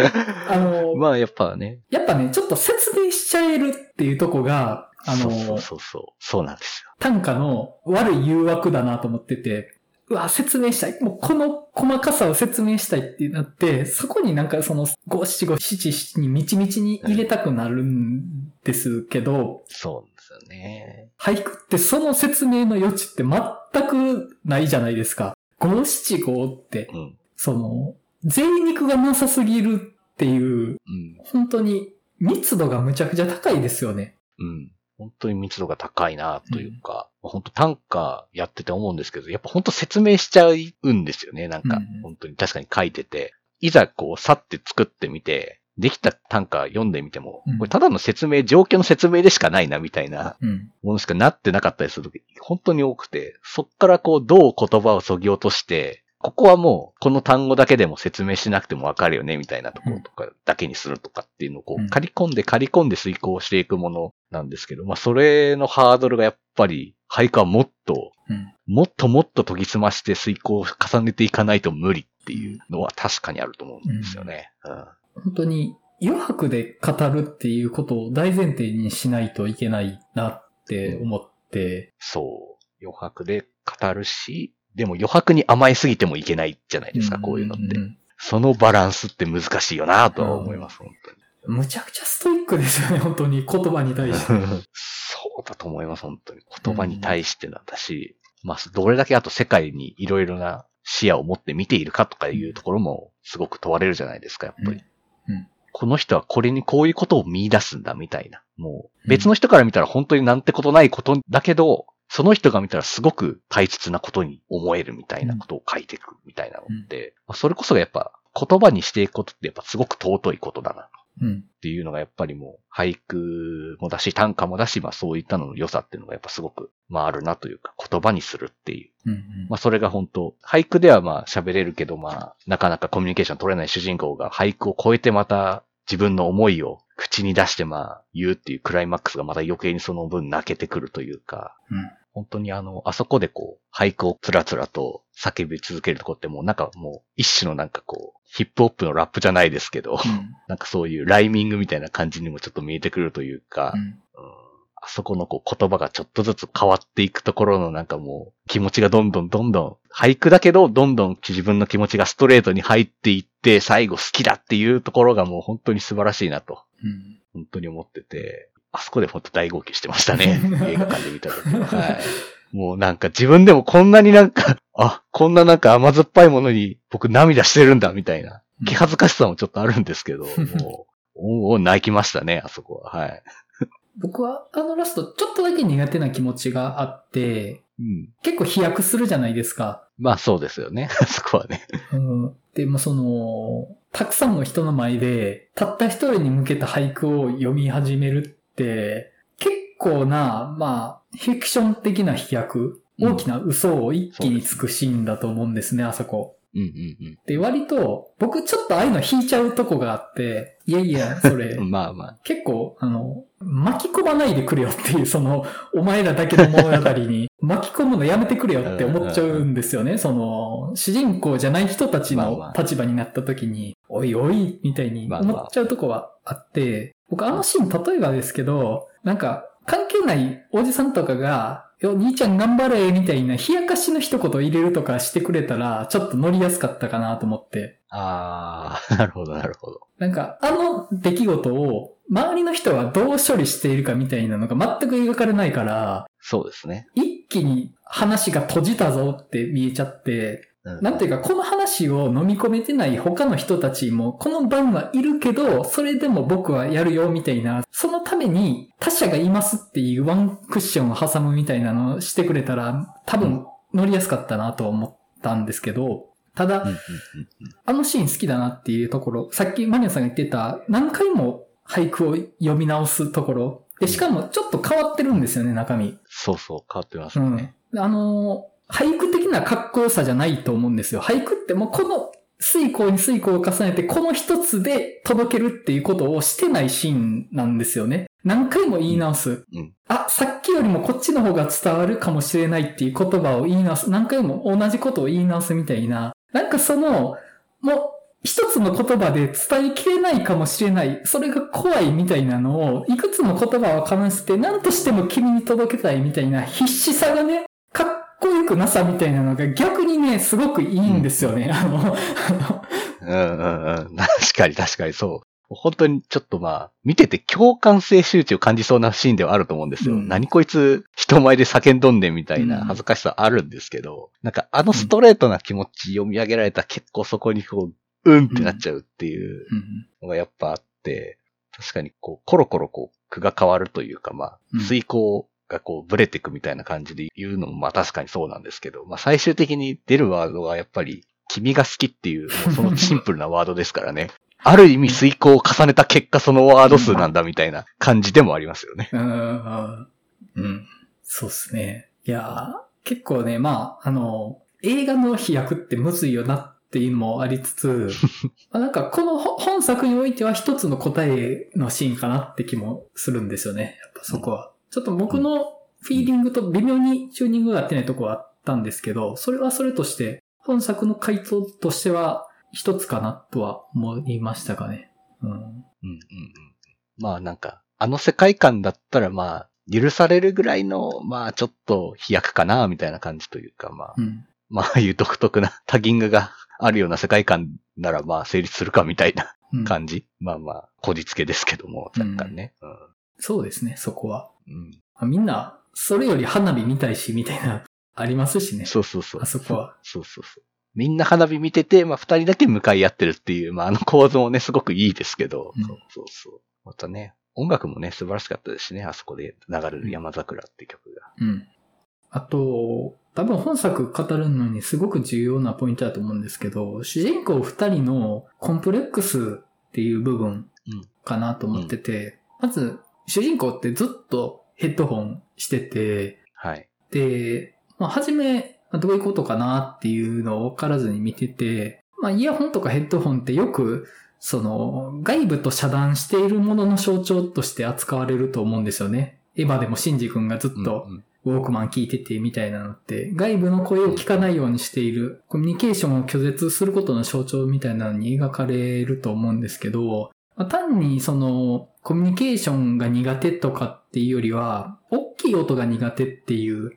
あの、まあやっぱね、やっぱね、ちょっと説明しちゃえるっていうとこが、あの、そうそうそうそう、そうなんですよ。短歌の悪い誘惑だなと思ってて、うわ、説明したい。もうこの細かさを説明したいってなって、そこになんかその五七五七七にみちみちに入れたくなるんですけど、そうなんですよね。俳句ってその説明の余地って全くないじゃないですか。五七五って、うん。その、贅肉がなさすぎるっていう、うん。本当に密度がむちゃくちゃ高いですよね。うん。本当に密度が高いなというか、本当短歌やってて思うんですけど、やっぱ本当説明しちゃうんですよね。なんかうんうん、本当に確かに書いてて。いざこう、さって作ってみて、できた短歌読んでみてもうん、これただの説明、状況の説明でしかないなみたいなうん。ものしかなってなかったりするとき、本当に多くて、そっからこう、どう言葉を削ぎ落として、ここはもう、この単語だけでも説明しなくてもわかるよね、みたいなところとかだけにするとかっていうのをこうんう、刈り込んで刈り込んで遂行していくものなんですけど、まあ、それのハードルがやっぱり、俳句はもっと、うん。もっともっと研ぎ澄まして遂行を重ねていかないと無理っていうのは確かにあると思うんですよね。うん。本当に余白で語るっていうことを大前提にしないといけないなって思って、そう。余白で語るし、でも余白に甘えすぎてもいけないじゃないですか、こういうのって。んそのバランスって難しいよなとは思います、本むちゃくちゃストイックですよね、本当に言葉に対して。当に。そうだと思います、本当に。言葉に対してなんだし、まあ、どれだけあと世界にいろいろな視野を持って見ているかとかいうところもすごく問われるじゃないですか、やっぱり。うんうんこの人はこれにこういうことを見出すんだみたいな。もう別の人から見たら本当になんてことないことだけど、その人が見たらすごく大切なことに思えるみたいなことを書いていくみたいなのって、まあそれこそがやっぱ言葉にしていくことってやっぱすごく尊いことだな。うん。っていうのがやっぱりもう俳句もだし短歌もだし、まあそういったのの良さっていうのがやっぱすごくまああるなというか言葉にするっていう。うんうん。まあそれが本当俳句ではまあ喋れるけどまあなかなかコミュニケーション取れない主人公が俳句を超えてまた自分の思いを口に出してまあ言うっていうクライマックスがまた余計にその分泣けてくるというか、うん本当にあの、あそこでこう、俳句をつらつらと叫び続けるとこってもうなんかもう一種のなんかこう、ヒップホップのラップじゃないですけど、うん。なんかそういうライミングみたいな感じにもちょっと見えてくるというか、うん。うん。あそこのこう言葉がちょっとずつ変わっていくところのなんかもう気持ちがどんどんどんどん俳句だけどどんどん自分の気持ちがストレートに入っていって最後好きだっていうところがもう本当に素晴らしいなとうん。本当に思ってて、あそこで本当大号泣してましたね。映画館で見た時は。はい。もうなんか自分でもこんなになんか、あ、こんななんか甘酸っぱいものに僕涙してるんだみたいな気恥ずかしさもちょっとあるんですけど、もう、おお泣きましたね、あそこは。はい。僕はあのラストちょっとだけ苦手な気持ちがあって、うん。結構飛躍するじゃないですか。まあそうですよね。あ そこはね。うん、でもその、たくさんの人の前で、たった一人に向けた俳句を読み始める結構な、まあ、フィクション的な飛躍、うん大きな嘘を一気につくシーンだと思うんですね、あそこ。うんうんで、割と、僕ちょっとああいうの引いちゃうとこがあって、いやいや、それう、ん。まあまあ。結構、あの、巻き込まないでくれよっていう、その、お前らだけの物語に 巻き込むのやめてくれよって思っちゃうんですよね。その、主人公じゃない人たちのまあまあ立場になった時に、おいおい、みたいにまあまあ思っちゃうとこはあって、僕あのシーン、例えばですけど、なんか、関係ないおじさんとかが、よ、兄ちゃん頑張れ、みたいな、冷やかしの一言入れるとかしてくれたら、ちょっと乗りやすかったかなと思って。ああ、なるほど、なるほど。なんか、あの出来事を、周りの人はどう処理しているかみたいなのが全く描かれないから、そうですね。一気に話が閉じたぞって見えちゃって、うんなんていうか、この話を飲み込めてない他の人たちも、この場にはいるけど、それでも僕はやるよみたいな、そのために他者がいますっていうワンクッションを挟むみたいなのをしてくれたら、多分乗りやすかったなと思ったんですけど、ただあのシーン好きだなっていうところ、さっきマニアさんが言ってた、何回も俳句を読み直すところ。で、しかもちょっと変わってるんですよね、中身。そうそう、変わってますうんね。。あのー俳句的なかっこよさじゃないと思うんですよ。俳句ってもうこの水行に水行を重ねて、この一つで届けるっていうことをしてないシーンなんですよね。何回も言い直す。うん。あ、さっきよりもこっちの方が伝わるかもしれないっていう言葉を言い直す。何回も同じことを言い直すみたいな。なんかその、もう、一つの言葉で伝えきれないかもしれない。それが怖いみたいなのを、いくつの言葉を話して、何としても君に届けたいみたいな必死さがね、こよくなさみたいなのが逆にね、すごくいいんですよね。あの、うんうんうん。確かに確かにそう。本当にちょっとまあ、見てて共感性周知を感じそうなシーンではあると思うんですよ。うん何こいつ人前で叫んどんねんみたいなうん恥ずかしさあるんですけど、なんかあのストレートな気持ち読み上げられたら結構そこにこう、うんってなっちゃうっていううんのがやっぱあって、確かにこう、コロコロこう、句が変わるというかまあ、うん遂行がこう、ブレてくみたいな感じで言うのもまあ確かにそうなんですけど、まあ最終的に出るワードがやっぱり、君が好きっていう、もう そのシンプルなワードですからね。ある意味遂行を重ねた結果そのワード数なんだみたいな感じでもありますよね。うん、うん。そうっすね。いやー結構ね、まあ、あの、映画の飛躍ってむずいよなっていうのもありつつ、まあなんかこのほ本作においては一つの答えのシーンかなって気もするんですよね。やっぱそこは。ちょっと僕のフィーリングと微妙にチューニングが合ってないとこはあったんですけど、それはそれとして、本作の回答としては一つかなとは思いましたかね。うん。うんうんうん。まあなんか、あの世界観だったらまあ、許されるぐらいの、まあちょっと飛躍かな、みたいな感じというか、まあ、うん、まあいう独特なタギングがあるような世界観ならまあ成立するかみたいな感じ。うん、まあまあ、こじつけですけども、若干ね、うん、そうですね、そこは。うん、みんな、それより花火見たいし、みたいな、ありますしね。そうそうそう。あそこは。そうそうそう。みんな花火見てて、まあ二人だけ向かい合ってるっていう、まああの構造もね、すごくいいですけど、うん、そうそうそう。またね、音楽もね、素晴らしかったですしね、あそこで流れる山桜って曲が。うん。あと、多分本作語るのにすごく重要なポイントだと思うんですけど、主人公二人のコンプレックスっていう部分かなと思ってて、うん、まず、主人公ってずっとヘッドホンしてて、はい。で、まあ、初め、どういうことかなっていうのを分からずに見てて、まあ、イヤホンとかヘッドホンってよく、その、外部と遮断しているものの象徴として扱われると思うんですよね。エヴァでもシンジ君がずっとウォークマン聞いててみたいなのって、外部の声を聞かないようにしている、コミュニケーションを拒絶することの象徴みたいなのに描かれると思うんですけど、まあ、単にその、コミュニケーションが苦手とかっていうよりは、大きい音が苦手っていう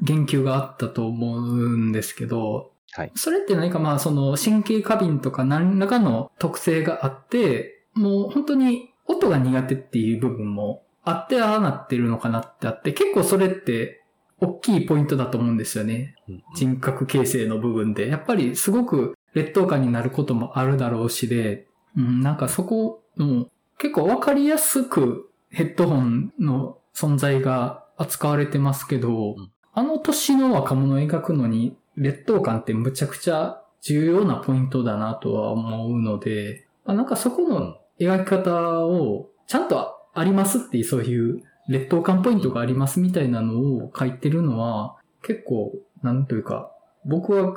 言及があったと思うんですけど、はい。それって何かまあその神経過敏とか何らかの特性があって、もう本当に音が苦手っていう部分もあってああなってるのかなってあって、結構それって大きいポイントだと思うんですよね。人格形成の部分で。やっぱりすごく劣等感になることもあるだろうしで、うん、なんかそこ、うん、結構わかりやすくヘッドホンの存在が扱われてますけど、うん、あの年の若者を描くのに劣等感ってむちゃくちゃ重要なポイントだなとは思うので、まあ、なんかそこの描き方をちゃんとありますっていうそういう劣等感ポイントがありますみたいなのを書いてるのは結構、なんというか、僕は、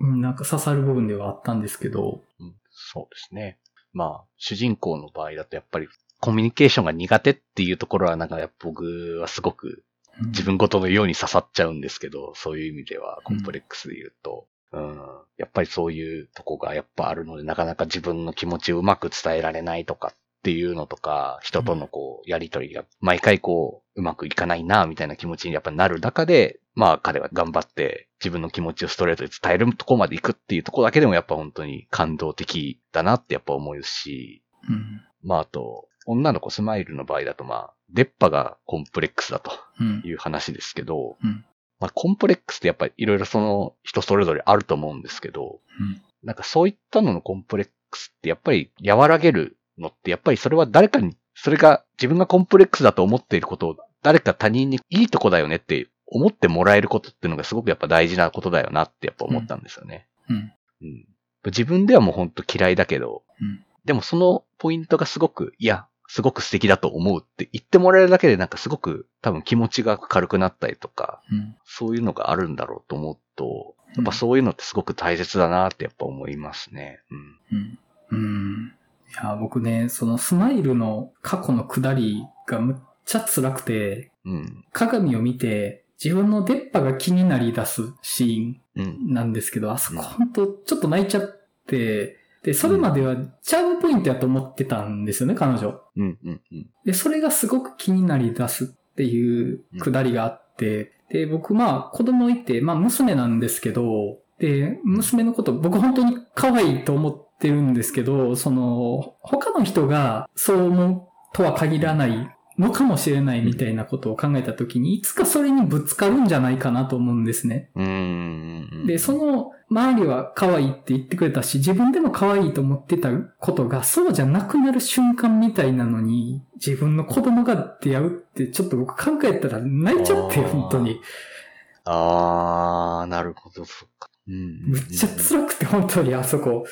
うん、なんか刺さる部分ではあったんですけど、うん、そうですね。まあ、主人公の場合だとやっぱりコミュニケーションが苦手っていうところはなんか僕はすごく自分ごとのように刺さっちゃうんですけど、そういう意味ではコンプレックスで言うと、うん、やっぱりそういうとこがやっぱあるので、なかなか自分の気持ちをうまく伝えられないとかっていうのとか、人とのこう、やりとりが毎回こう、うまくいかないな、みたいな気持ちにやっぱなる中で、まあ彼は頑張って自分の気持ちをストレートで伝えるとこまで行くっていうとこだけでもやっぱ本当に感動的だなってやっぱ思うし、うん、まああと、女の子スマイルの場合だとまあ、出っ歯がコンプレックスだという話ですけど、うん、まあコンプレックスってやっぱりいろいろその人それぞれあると思うんですけど、うん、なんかそういったののコンプレックスってやっぱり和らげるのって、やっぱりそれは誰かに、それが自分がコンプレックスだと思っていることを誰か他人にいいとこだよねって思ってもらえることっていうのがすごくやっぱ大事なことだよなってやっぱ思ったんですよね。うん。うん、自分ではもうほんと嫌いだけど、うん、でもそのポイントがすごく、いや、すごく素敵だと思うって言ってもらえるだけでなんかすごく多分気持ちが軽くなったりとか、うん、そういうのがあるんだろうと思うと、やっぱそういうのってすごく大切だなってやっぱ思いますね。うん。うん。うんいや、僕ね、そのスマイルの過去の下りがむっちゃ辛くて、うん、鏡を見て自分の出っ歯が気になり出すシーンなんですけど、うん、あそこほんとちょっと泣いちゃって、で、それまではチャームポイントやと思ってたんですよね、彼女。うんうんうん、で、それがすごく気になり出すっていう下りがあって、で、僕まあ子供いて、まあ娘なんですけど、で、娘のこと僕本当に可愛いと思ってってるんですけど、その、他の人がそう思うとは限らないのかもしれないみたいなことを考えたときに、いつかそれにぶつかるんじゃないかなと思うんですね。で、その周りは可愛いって言ってくれたし、自分でも可愛いと思ってたことがそうじゃなくなる瞬間みたいなのに、自分の子供が出会うってちょっと僕考えたら泣いちゃって、本当に。あー、なるほど、そっか。うん、むっちゃ辛くて、本当にあそこ。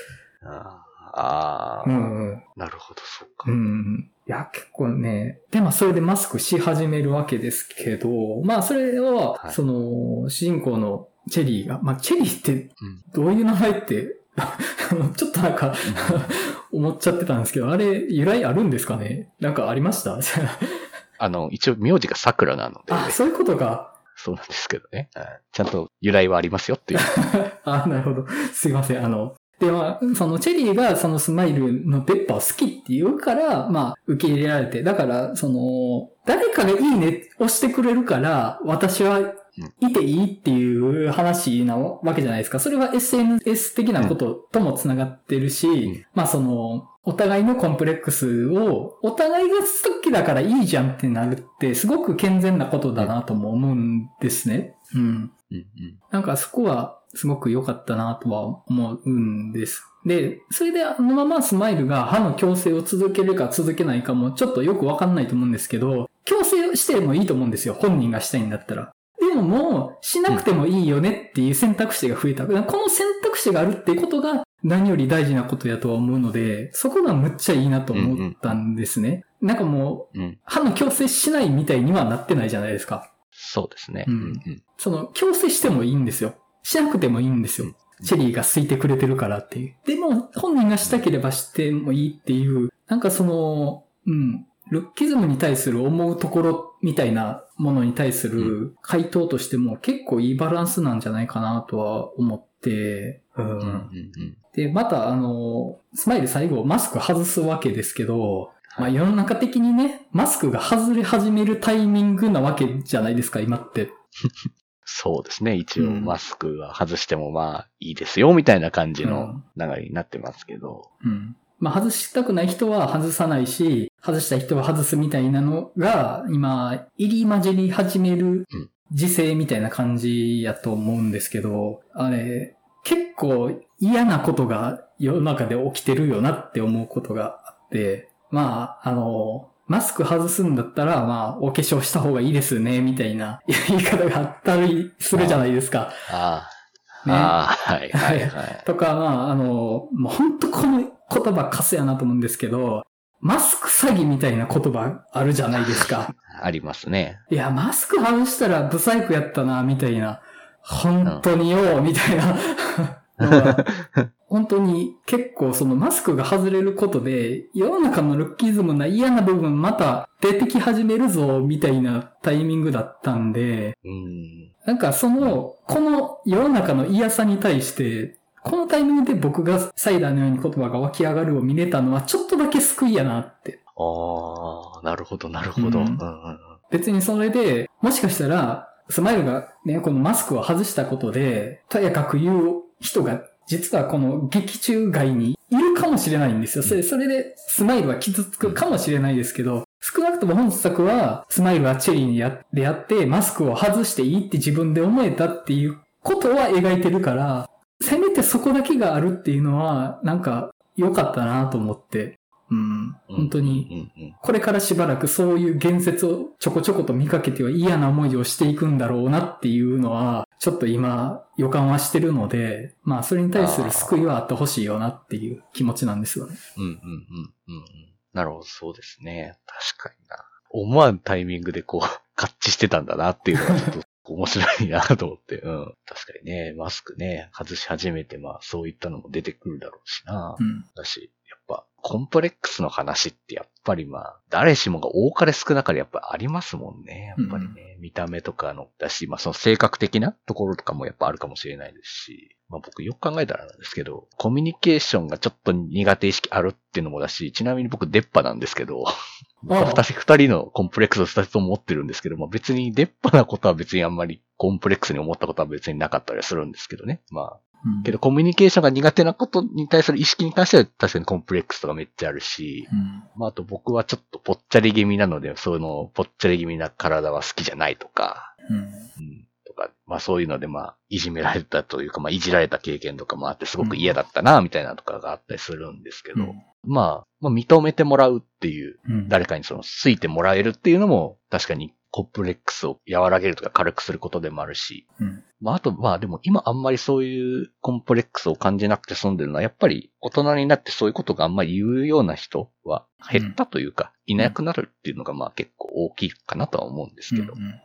ああ、うん、うん。なるほど、そうか。うん。いや、結構ね、で、まあ、それでマスクし始めるわけですけど、まあ、それは、はい、その、主人公のチェリーが、まあ、チェリーって、どういう名前って、ちょっとなんか思っちゃってたんですけど、あれ、由来あるんですかね？なんかありました？あの、一応名字が桜なので、あ、そういうことか。そうなんですけどね。はいちゃんと由来はありますよっていう。あ、なるほど。すいません。あの、で、まあ、そのチェリーがそのスマイルのペッパーを好きって言うから、まあ、受け入れられて。だから、その、誰かがいいね押してくれるから、私はいていいっていう話なわけじゃないですか。それは SNS 的なこととも繋がってるし、うんまあその、お互いのコンプレックスを、お互いが好きだからいいじゃんってなるって、すごく健全なことだなとも思うんですね。うん。うんうんなんかそこはすごく良かったなとは思うんです。で、それであのままスマイルが歯の矯正を続けるか続けないかもちょっとよくわかんないと思うんですけど、矯正してもいいと思うんですよ。本人がしたいんだったら。でももう、しなくてもいいよねっていう選択肢が増えた。この選択肢があるっていうことが何より大事なことやとは思うので、そこがむっちゃいいなと思ったんですね。なんかもう、うん。歯の矯正しないみたいにはなってないじゃないですか。そうですね。うんうんその、強制してもいいんですよ。しなくてもいいんですよ。チェリーが好いてくれてるからっていう。でも、本人がしたければしてもいいっていう、なんかその、うん、ルッキズムに対する思うところみたいなものに対する回答としても結構いいバランスなんじゃないかなとは思って、ううん。うんうんん。うんで、またあの、スマイル最後マスク外すわけですけど、まあ世の中的にね、マスクが外れ始めるタイミングなわけじゃないですか、今って。そうですね。一応、うんマスクは外してもまあいいですよ、みたいな感じの流れになってますけど。うん。まあ、外したくない人は外さないし、外したい人は外すみたいなのが、今、入り混じり始めるうん時勢みたいな感じやと思うんですけど、あれ、結構嫌なことが世の中で起きてるよなって思うことがあって、まあ、あの、マスク外すんだったら、まあ、お化粧した方がいいですね、みたいな 言い方があったりするじゃないですか。ああ。ねああ、はいはいはい。とか、まあ、あの、もう本当この言葉カスやなと思うんですけど、マスク詐欺みたいな言葉あるじゃないですか。ありますね。いや、マスク外したらブサイクやったな、みたいな。本当によ、みたいな。本当に結構そのマスクが外れることで、世の中のルッキズムな嫌な部分また出てき始めるぞ、みたいなタイミングだったんで、うん。なんかその、この世の中の嫌さに対して、このタイミングで僕がサイダーのように言葉が湧き上がるを見れたのはちょっとだけ救いやなって。ああ、なるほど、なるほど。うん別にそれで、もしかしたら、スマイルがね、このマスクを外したことで、とやかく言う人が、実はこの劇中外にいるかもしれないんですよ。それそれで、スマイルは傷つくかもしれないですけど、少なくとも本作は、スマイルはチェリーにやでやって、マスクを外していいって自分で思えたっていうことは描いてるから、せめてそこだけがあるっていうのは、なんか、良かったなと思って。うん。本当に、これからしばらくそういう言説をちょこちょこと見かけては嫌な思いをしていくんだろうなっていうのは、ちょっと今予感はしてるので、まあそれに対する救いはあってほしいよなっていう気持ちなんですよね。うんうんうんうんうん。なるほど、そうですね。確かにな。思わぬタイミングでこう、合致してたんだなっていうのはちょっと面白いなと思って。うん。確かにね、マスクね、外し始めて、まあそういったのも出てくるだろうしな。うん。だし、コンプレックスの話ってやっぱりまあ、誰しもが多かれ少なかれやっぱありますもんね。やっぱりね、見た目とかの、だし、まあその性格的なところとかもやっぱあるかもしれないですし、まあ僕よく考えたらなんですけど、コミュニケーションがちょっと苦手意識あるっていうのもだし、ちなみに僕出っ歯なんですけど、二人、二人のコンプレックスを二つとも持ってるんですけど、まあ別に出っ歯なことは別にあんまりコンプレックスに思ったことは別になかったりはするんですけどね。まあ、うんけどコミュニケーションが苦手なことに対する意識に関しては確かにコンプレックスとかめっちゃあるし、うん。まああと僕はちょっとぽっちゃり気味なので、そのぽっちゃり気味な体は好きじゃないとか、うん。うん、とか、まあそういうのでまあいじめられたというか、まあいじられた経験とかもあってすごく嫌だったな、みたいなとかがあったりするんですけど、まあ、まあ認めてもらうっていう、うん。誰かにその好いてもらえるっていうのも確かにコンプレックスを和らげるとか軽くすることでもあるし、うん。まあ、あと、まあでも今あんまりそういうコンプレックスを感じなくて済んでるのは、やっぱり大人になってそういうことがあんまり言うような人は減ったというか、いなくなるっていうのがまあ結構大きいかなとは思うんですけど、うん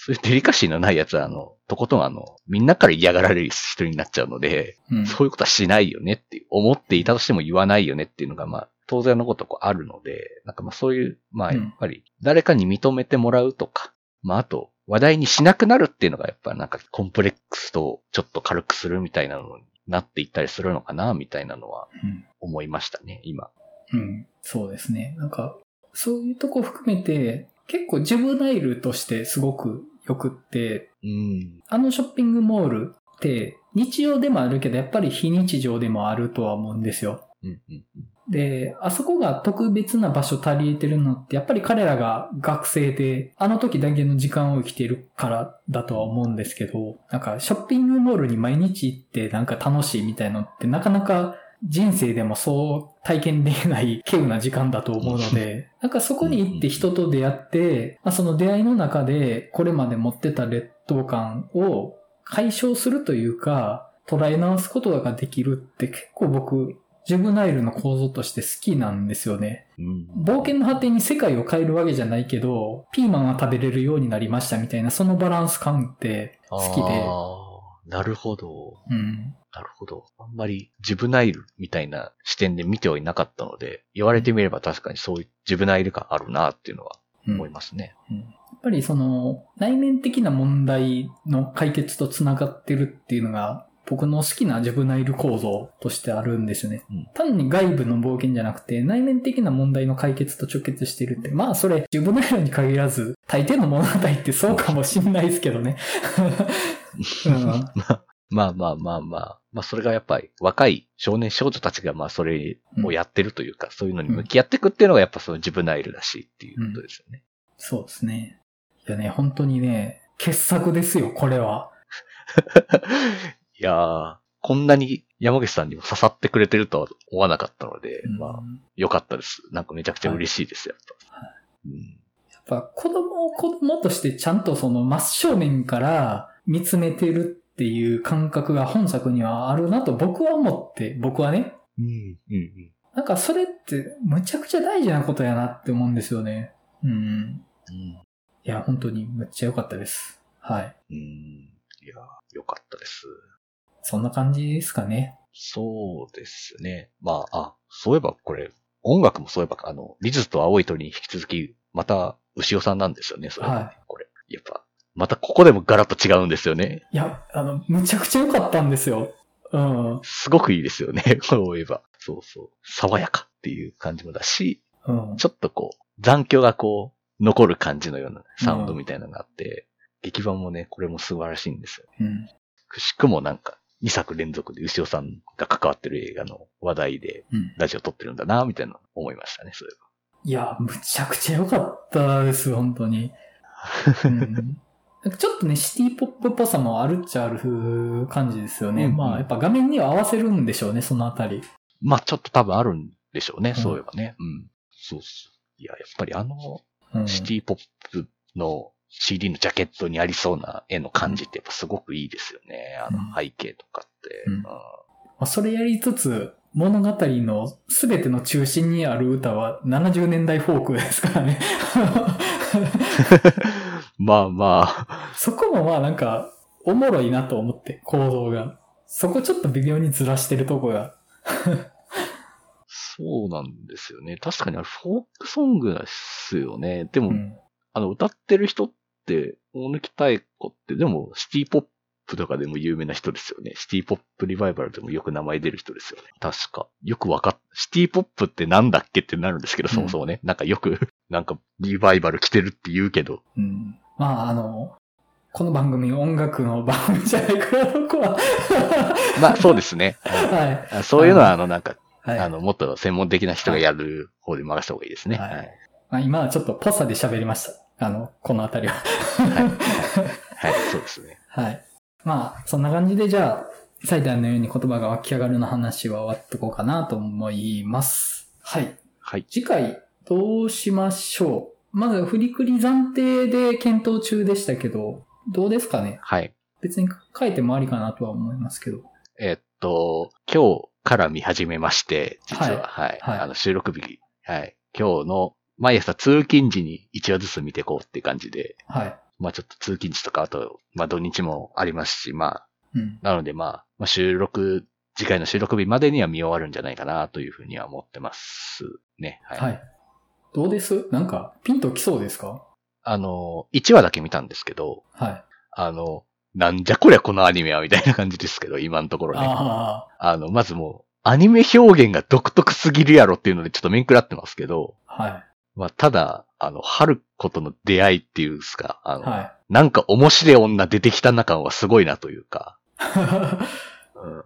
そういうデリカシーのないやつは、あの、とことんあの、みんなから嫌がられる人になっちゃうので、うん。そういうことはしないよねっていう、思っていたとしても言わないよねっていうのがまあ当然のことこうあるので、なんかまあそういう、まあうんやっぱり誰かに認めてもらうとか、まああと話題にしなくなるっていうのがやっぱなんかコンプレックスとちょっと軽くするみたいなのになっていったりするのかな、みたいなのはうん。思いましたね、今。うん。そうですね。なんか、そういうとこ含めて、結構ジュブナイルとしてすごく良くって、うん。あのショッピングモールって日常でもあるけど、やっぱり非日常でもあるとは思うんですよ。うんうんうんで、あそこが特別な場所足りてるのって、やっぱり彼らが学生で、あの時だけの時間を生きているからだとは思うんですけど、なんかショッピングモールに毎日行ってなんか楽しいみたいのってなかなか人生でもそう体験できない稀有な時間だと思うので、なんかそこに行って人と出会って、まあ、その出会いの中でこれまで持ってた劣等感を解消するというか、捉え直すことができるって結構僕、ジュブナイルの構造として好きなんですよね。うん。冒険の果てに世界を変えるわけじゃないけど、ピーマンは食べれるようになりましたみたいな、そのバランス感って好きで。なるほど。うん。なるほど。あんまりジブナイルみたいな視点で見てはいなかったので、言われてみれば確かにそういうジブナイル感あるなっていうのはうん思いますね。うんやっぱりその内面的な問題の解決とつながってるっていうのが僕の好きなジュブナイル構造としてあるんですよね。うん単に外部の冒険じゃなくて内面的な問題の解決と直結してるって、まあそれジュブナイルに限らず大抵の物語ってそうかもしんないですけどね。うんまあまあまあまあ。まあそれがやっぱり若い少年少女たちがまあそれをやってるというか、そういうのに向き合っていくっていうのがやっぱそのジブナイルだしっていうことですよね。そうですね。いやね、本当にね、傑作ですよ、これは。いやー、こんなに山口さんにも刺さってくれてるとは思わなかったので、まあうん良かったです。なんかめちゃくちゃ嬉しいですよ、やっぱ。はうんやっぱ子供を子供としてちゃんとその真正面から見つめてるっていう感覚が本作にはあるなと僕は思って、僕はね。うん、うん、なんかそれってむちゃくちゃ大事なことやなって思うんですよね。うん。うん。いや、本当にむっちゃ良かったです。はい。うん。いや、良かったです。そんな感じですかね。そうですね。まあ、あ、そういえばこれ、音楽もそういえば、あの、リズと青い鳥に引き続き、また、牛尾さんなんですよね、それ。はいこれ。やっぱ、またここでもガラッと違うんですよね。いや、あの、むちゃくちゃ良かったんですよ。うん。すごくいいですよね、こう言えば。そうそう。爽やかっていう感じもだし、うん。ちょっとこう、残響がこう、残る感じのようなサウンドみたいなのがあって、劇版もね、これも素晴らしいんですよ。うん。くしくもなんか、2作連続で牛尾さんが関わってる映画の話題でうん。ラジオ撮ってるんだな、みたいな思いましたね、それいや、むちゃくちゃ良かったです、本当に。うん、なんかちょっとね、シティポップっぽさもあるっちゃある感じですよね。うんうんまあ、やっぱ画面には合わせるんでしょうね、そのあたり。まあちょっと多分あるんでしょうね、うんそういえばね。うん。そうっす。いや、やっぱりあの、うん、シティポップの CD のジャケットにありそうな絵の感じってやっぱすごくいいですよね。あのうん背景とかって。うんうんまあ、それやりつつ、物語の全ての中心にある歌は70年代フォークですからね。まあまあ、そこもまあなんか、おもろいなと思って、構造が。そこちょっと微妙にずらしてるとこが。そうなんですよね。確かにあれフォークソングですよね。でも、うん。あの歌ってる人って、大貫妙子って、でもシティポップとかでも有名な人ですよね。シティポップリバイバルでもよく名前出る人ですよね。確か。よくわかっ、シティポップってなんだっけってなるんですけど、そもそもね。なんかよく、なんかリバイバル来てるって言うけど。うん。まああの、この番組音楽の番組じゃないから、ここは。まあそうですね。はい。あそういうのはあのなんか、はい。あの、もっと専門的な人がやる方で任せた方がいいですね。はいはい。まあ、今はちょっとポッサで喋りました。あの、このあたりは。はい。はい、そうですね。はい。まあ、そんな感じで、じゃあ、サイダーのように言葉が湧き上がるの話は終わっとこうかなと思います。はい。はい。次回、どうしましょうまず、振りくり暫定で検討中でしたけど、どうですかね？はい。別に書いてもありかなとは思いますけど。えっと、今日から見始めまして、実は、はい。はいあの、収録日、はい。今日の、毎朝通勤時に1話ずつ見ていこうっていう感じで、はい。まあちょっと通勤時とか、あと、まあ土日もありますし、まあ、うん。なのでまあ、まあ収録次回の収録日までには見終わるんじゃないかなというふうには思ってますね。はい。はい。どうです？なんか、ピンときそうですか？あの、1話だけ見たんですけど、はい。あの、なんじゃこりゃこのアニメはみたいな感じですけど、今のところね。ああの、まずもう、アニメ表現が独特すぎるやろっていうのでちょっと面食らってますけど、あ、はい。まあ、ただ、あの、春子との出会いっていうんですか、あの、はい。なんか面白い女出てきたな感はすごいなというか、うん、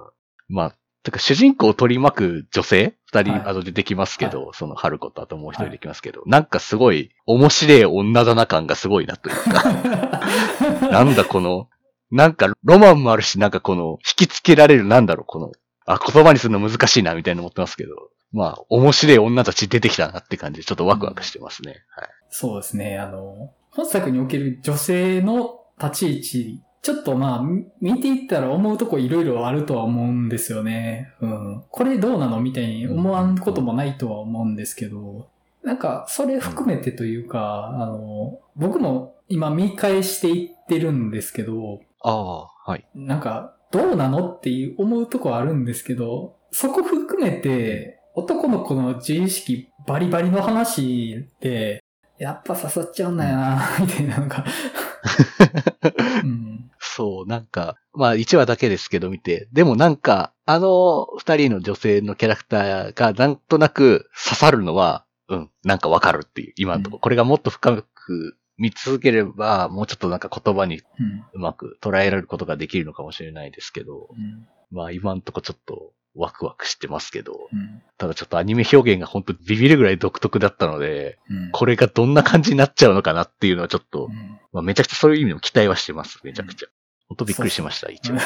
まあ、てか主人公を取り巻く女性二人、はい。あの出てきますけど、その春子とあともう一人出てきますけど、なんかすごい面白い女だな感がすごいなというか、なんだこの、なんかロマンもあるし、なんかこの引きつけられるなんだろう、この、あ、言葉にするの難しいなみたいな思ってますけど、まあ、面白い女たち出てきたなって感じでちょっとワクワクしてますね。はい。そうですね。あの、本作における女性の立ち位置、ちょっとまあ、み見ていったら思うとこいろいろあるとは思うんですよね。うん。これどうなのみたいに思わんこともないとは思うんですけど、なんか、それ含めてというか、あの、僕も今見返していってるんですけど、ああ、はい。なんか、どうなのっていう思うとこあるんですけど、そこ含めて、男の子の自意識バリバリの話で、やっぱ刺さっちゃうんだよな、みたいなのが。うん。そう、なんか、まあ1話だけですけど見て、でもなんか、あの二人の女性のキャラクターがなんとなく刺さるのは、うん、なんかわかるっていう、今のところ。うんこれがもっと深く見続ければ、もうちょっとなんか言葉にうまく捉えられることができるのかもしれないですけど、うん。まあ今のところちょっとワクワクしてますけど、うん。ただちょっとアニメ表現が本当ビビるぐらい独特だったので、うん。これがどんな感じになっちゃうのかなっていうのはちょっとう、んまあめちゃくちゃそういう意味でも期待はしてます、めちゃくちゃ。本当びっくりしました、一応。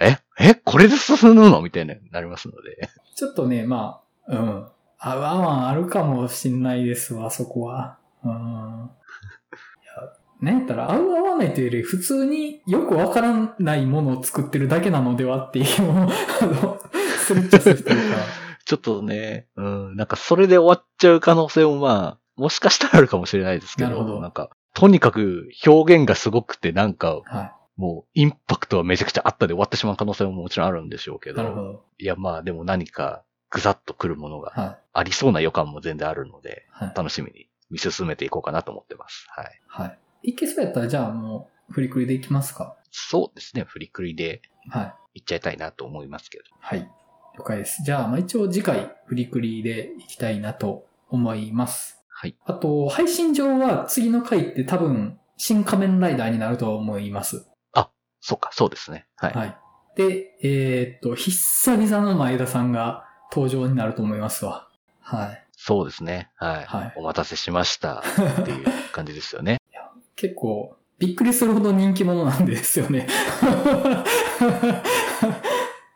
え？え？これで進むの？みたいになりますので。ちょっとね、まあ、うん。あわんあるかもしんないですわ、そこは。うん。なんやったら合う合わないというより、普通によくわからないものを作ってるだけなのではっていう気も、あの、するっちゃするというか。ちょっとね、うん、なんかそれで終わっちゃう可能性もまあ、もしかしたらあるかもしれないですけど、なるほどんか、とにかく表現がすごくて、なんか、はもう、インパクトはめちゃくちゃあったで終わってしまう可能性ももちろんあるんでしょうけい。ど、なるほど。いやまあでも何か、ぐさっとくるものがはい。ありそうな予感も全然あるので、はい。楽しみに見進めていこうかなと思ってます。はい。はい。いけそうやったら、じゃあもう、振りくりでいきますか？そうですね、振りくりではい。いっちゃいたいなと思いますけど。はい。了解です。じゃあ、まあ一応次回、振りくりでいきたいなと思います。はい。あと、配信上は次の回って多分、新仮面ライダーになると思います。そうか、そうですね。はい。はい。で、えーっと、久々の前田さんが登場になると思いますわ。はい。そうですね。はい。はいお待たせしました。っていう感じですよね。結構、びっくりするほど人気者なんですよね。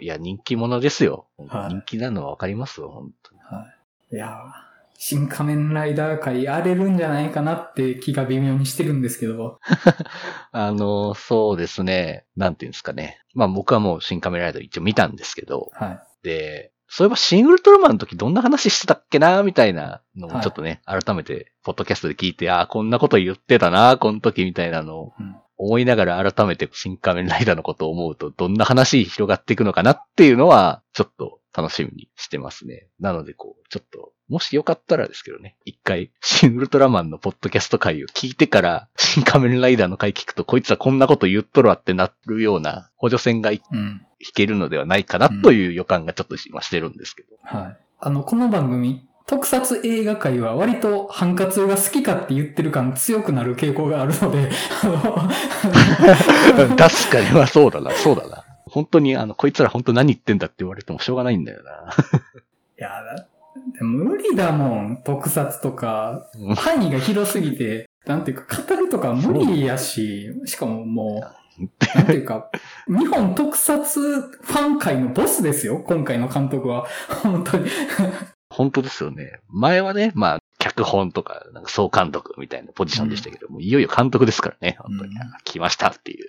いや、人気者ですよ。はい人気なのはわかりますよ、本当に。はい。いやー新仮面ライダー界荒れるんじゃないかなって気が微妙にしてるんですけど。あの、そうですね。なんていうんですかね。まあ僕はもう新カメラライダー一応見たんですけど、はい。で、そういえばシングルトラマンの時どんな話してたっけなみたいなのをはいちょっとね、改めて、ポッドキャストで聞いて、ああ、こんなこと言ってたなこの時みたいなのをうん思いながら改めて新仮面ライダーのことを思うと、どんな話広がっていくのかなっていうのは、ちょっと楽しみにしてますね。なので、こう、ちょっと、もしよかったらですけどね、一回、シン・ウルトラマンのポッドキャスト回を聞いてから、新仮面ライダーの回聞くと、こいつはこんなこと言っとるわってなるような補助線がいうん。引けるのではないかなという予感がちょっと今してるんですけど。はい。あの、この番組、特撮映画界は割とハンカツが好きかって言ってる感強くなる傾向があるので、あの、確かに、まあそうだな、そうだな。本当に、あの、こいつら本当何言ってんだって言われてもしょうがないんだよな。いや、だでも無理だもん、特撮とか。うん範囲が広すぎて、なんていうか、語るとか無理やし、しかももう、なんていうか、日本特撮ファン界のボスですよ、今回の監督は。本当に。本当ですよね。前はね、まあ、脚本とか、なんか総監督みたいなポジションでしたけど、もういよいよ監督ですからね、本当に。うん来ましたっていう。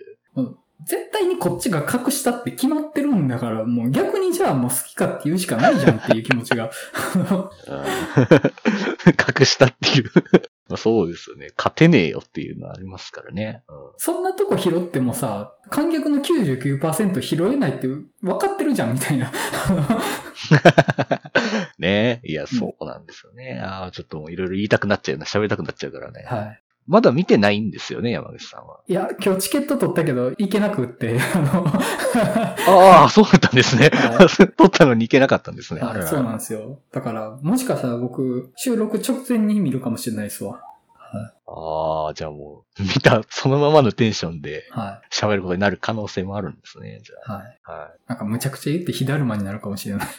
絶対にこっちが隠したって決まってるんだから、もう逆にじゃあもう好きかって言うしかないじゃんっていう気持ちが。うん 隠したっていう。まあそうですよね。勝てねえよっていうのはありますからね。うんそんなとこ拾ってもさ、観客の99%拾えないって分かってるじゃんみたいな。ねえ。いや、そうなんですよね。ああ、ちょっといろいろ言いたくなっちゃうな。喋りたくなっちゃうからね。はい。まだ見てないんですよね、山口さんは。いや、今日チケット取ったけど、行けなくって、あの、ああ、そうだったんですねは。撮ったのに行けなかったんですね。はいそうなんですよ。だから、もしかしたら僕、収録直前に見るかもしれないですわ。ああ、じゃあもう、見た、そのままのテンションでは喋ることになる可能性もあるんですね、じい。はい。ゃあ。はい。なんか、むちゃくちゃ言って火だるまになるかもしれない。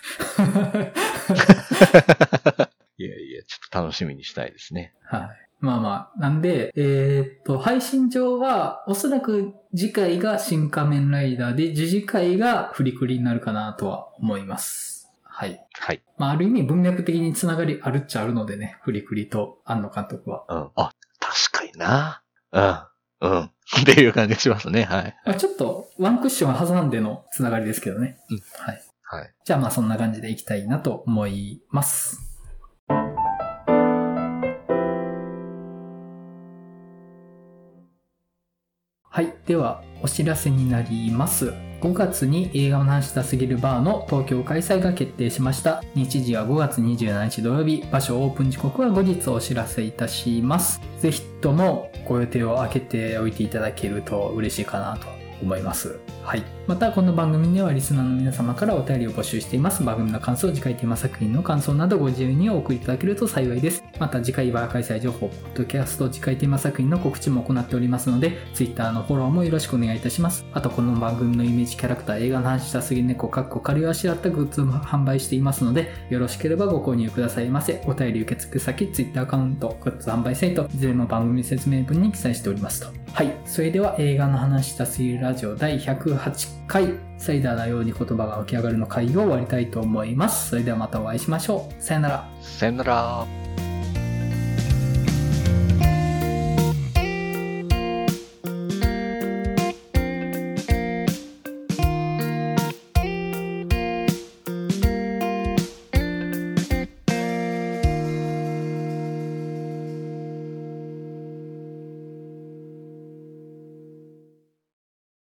いやいや、ちょっと楽しみにしたいですね。はい。まあまあ、なんで、えーっと、配信上は、おそらく次回が新仮面ライダーで、次次回がフリクリになるかなとは思います。はい。はい。まあ、ある意味文脈的につながりあるっちゃあるのでね、フリクリと庵野監督は。うん。あ、確かにな。うん。うん。っていう感じがしますね。はい。まあ、ちょっと、ワンクッション挟んでのつながりですけどね。うんはい。はい。じゃあまあそんな感じでいきたいなと思います。では、お知らせになります。5月に映画を話したすぎるバーの東京開催が決定しました。日時は5月27日土曜日、場所オープン時刻は後日お知らせいたします。ぜひともご予定を空けておいていただけると嬉しいかなと思います。はい。また、この番組ではリスナーの皆様からお便りを募集しています。番組の感想、次回テーマ作品の感想などご自由にお送りいただけると幸いです。また、次回は開催情報、ポッドキャスト次回テーマ作品の告知も行っておりますので、Twitter のフォローもよろしくお願いいたします。あと、この番組のイメージキャラクター、映画の話したすぎ猫、かっこ仮をあしらったグッズも販売していますので、よろしければご購入くださいませ。お便り受付先、Twitter アカウント、グッズ販売サイト、いずれも番組説明文に記載しておりますと。はい。それでは映画の話したすぎラジオ第108回、サイダーのように言葉が湧き上がるの回を終わりたいと思います。それではまたお会いしましょう。さよなら。さよなら。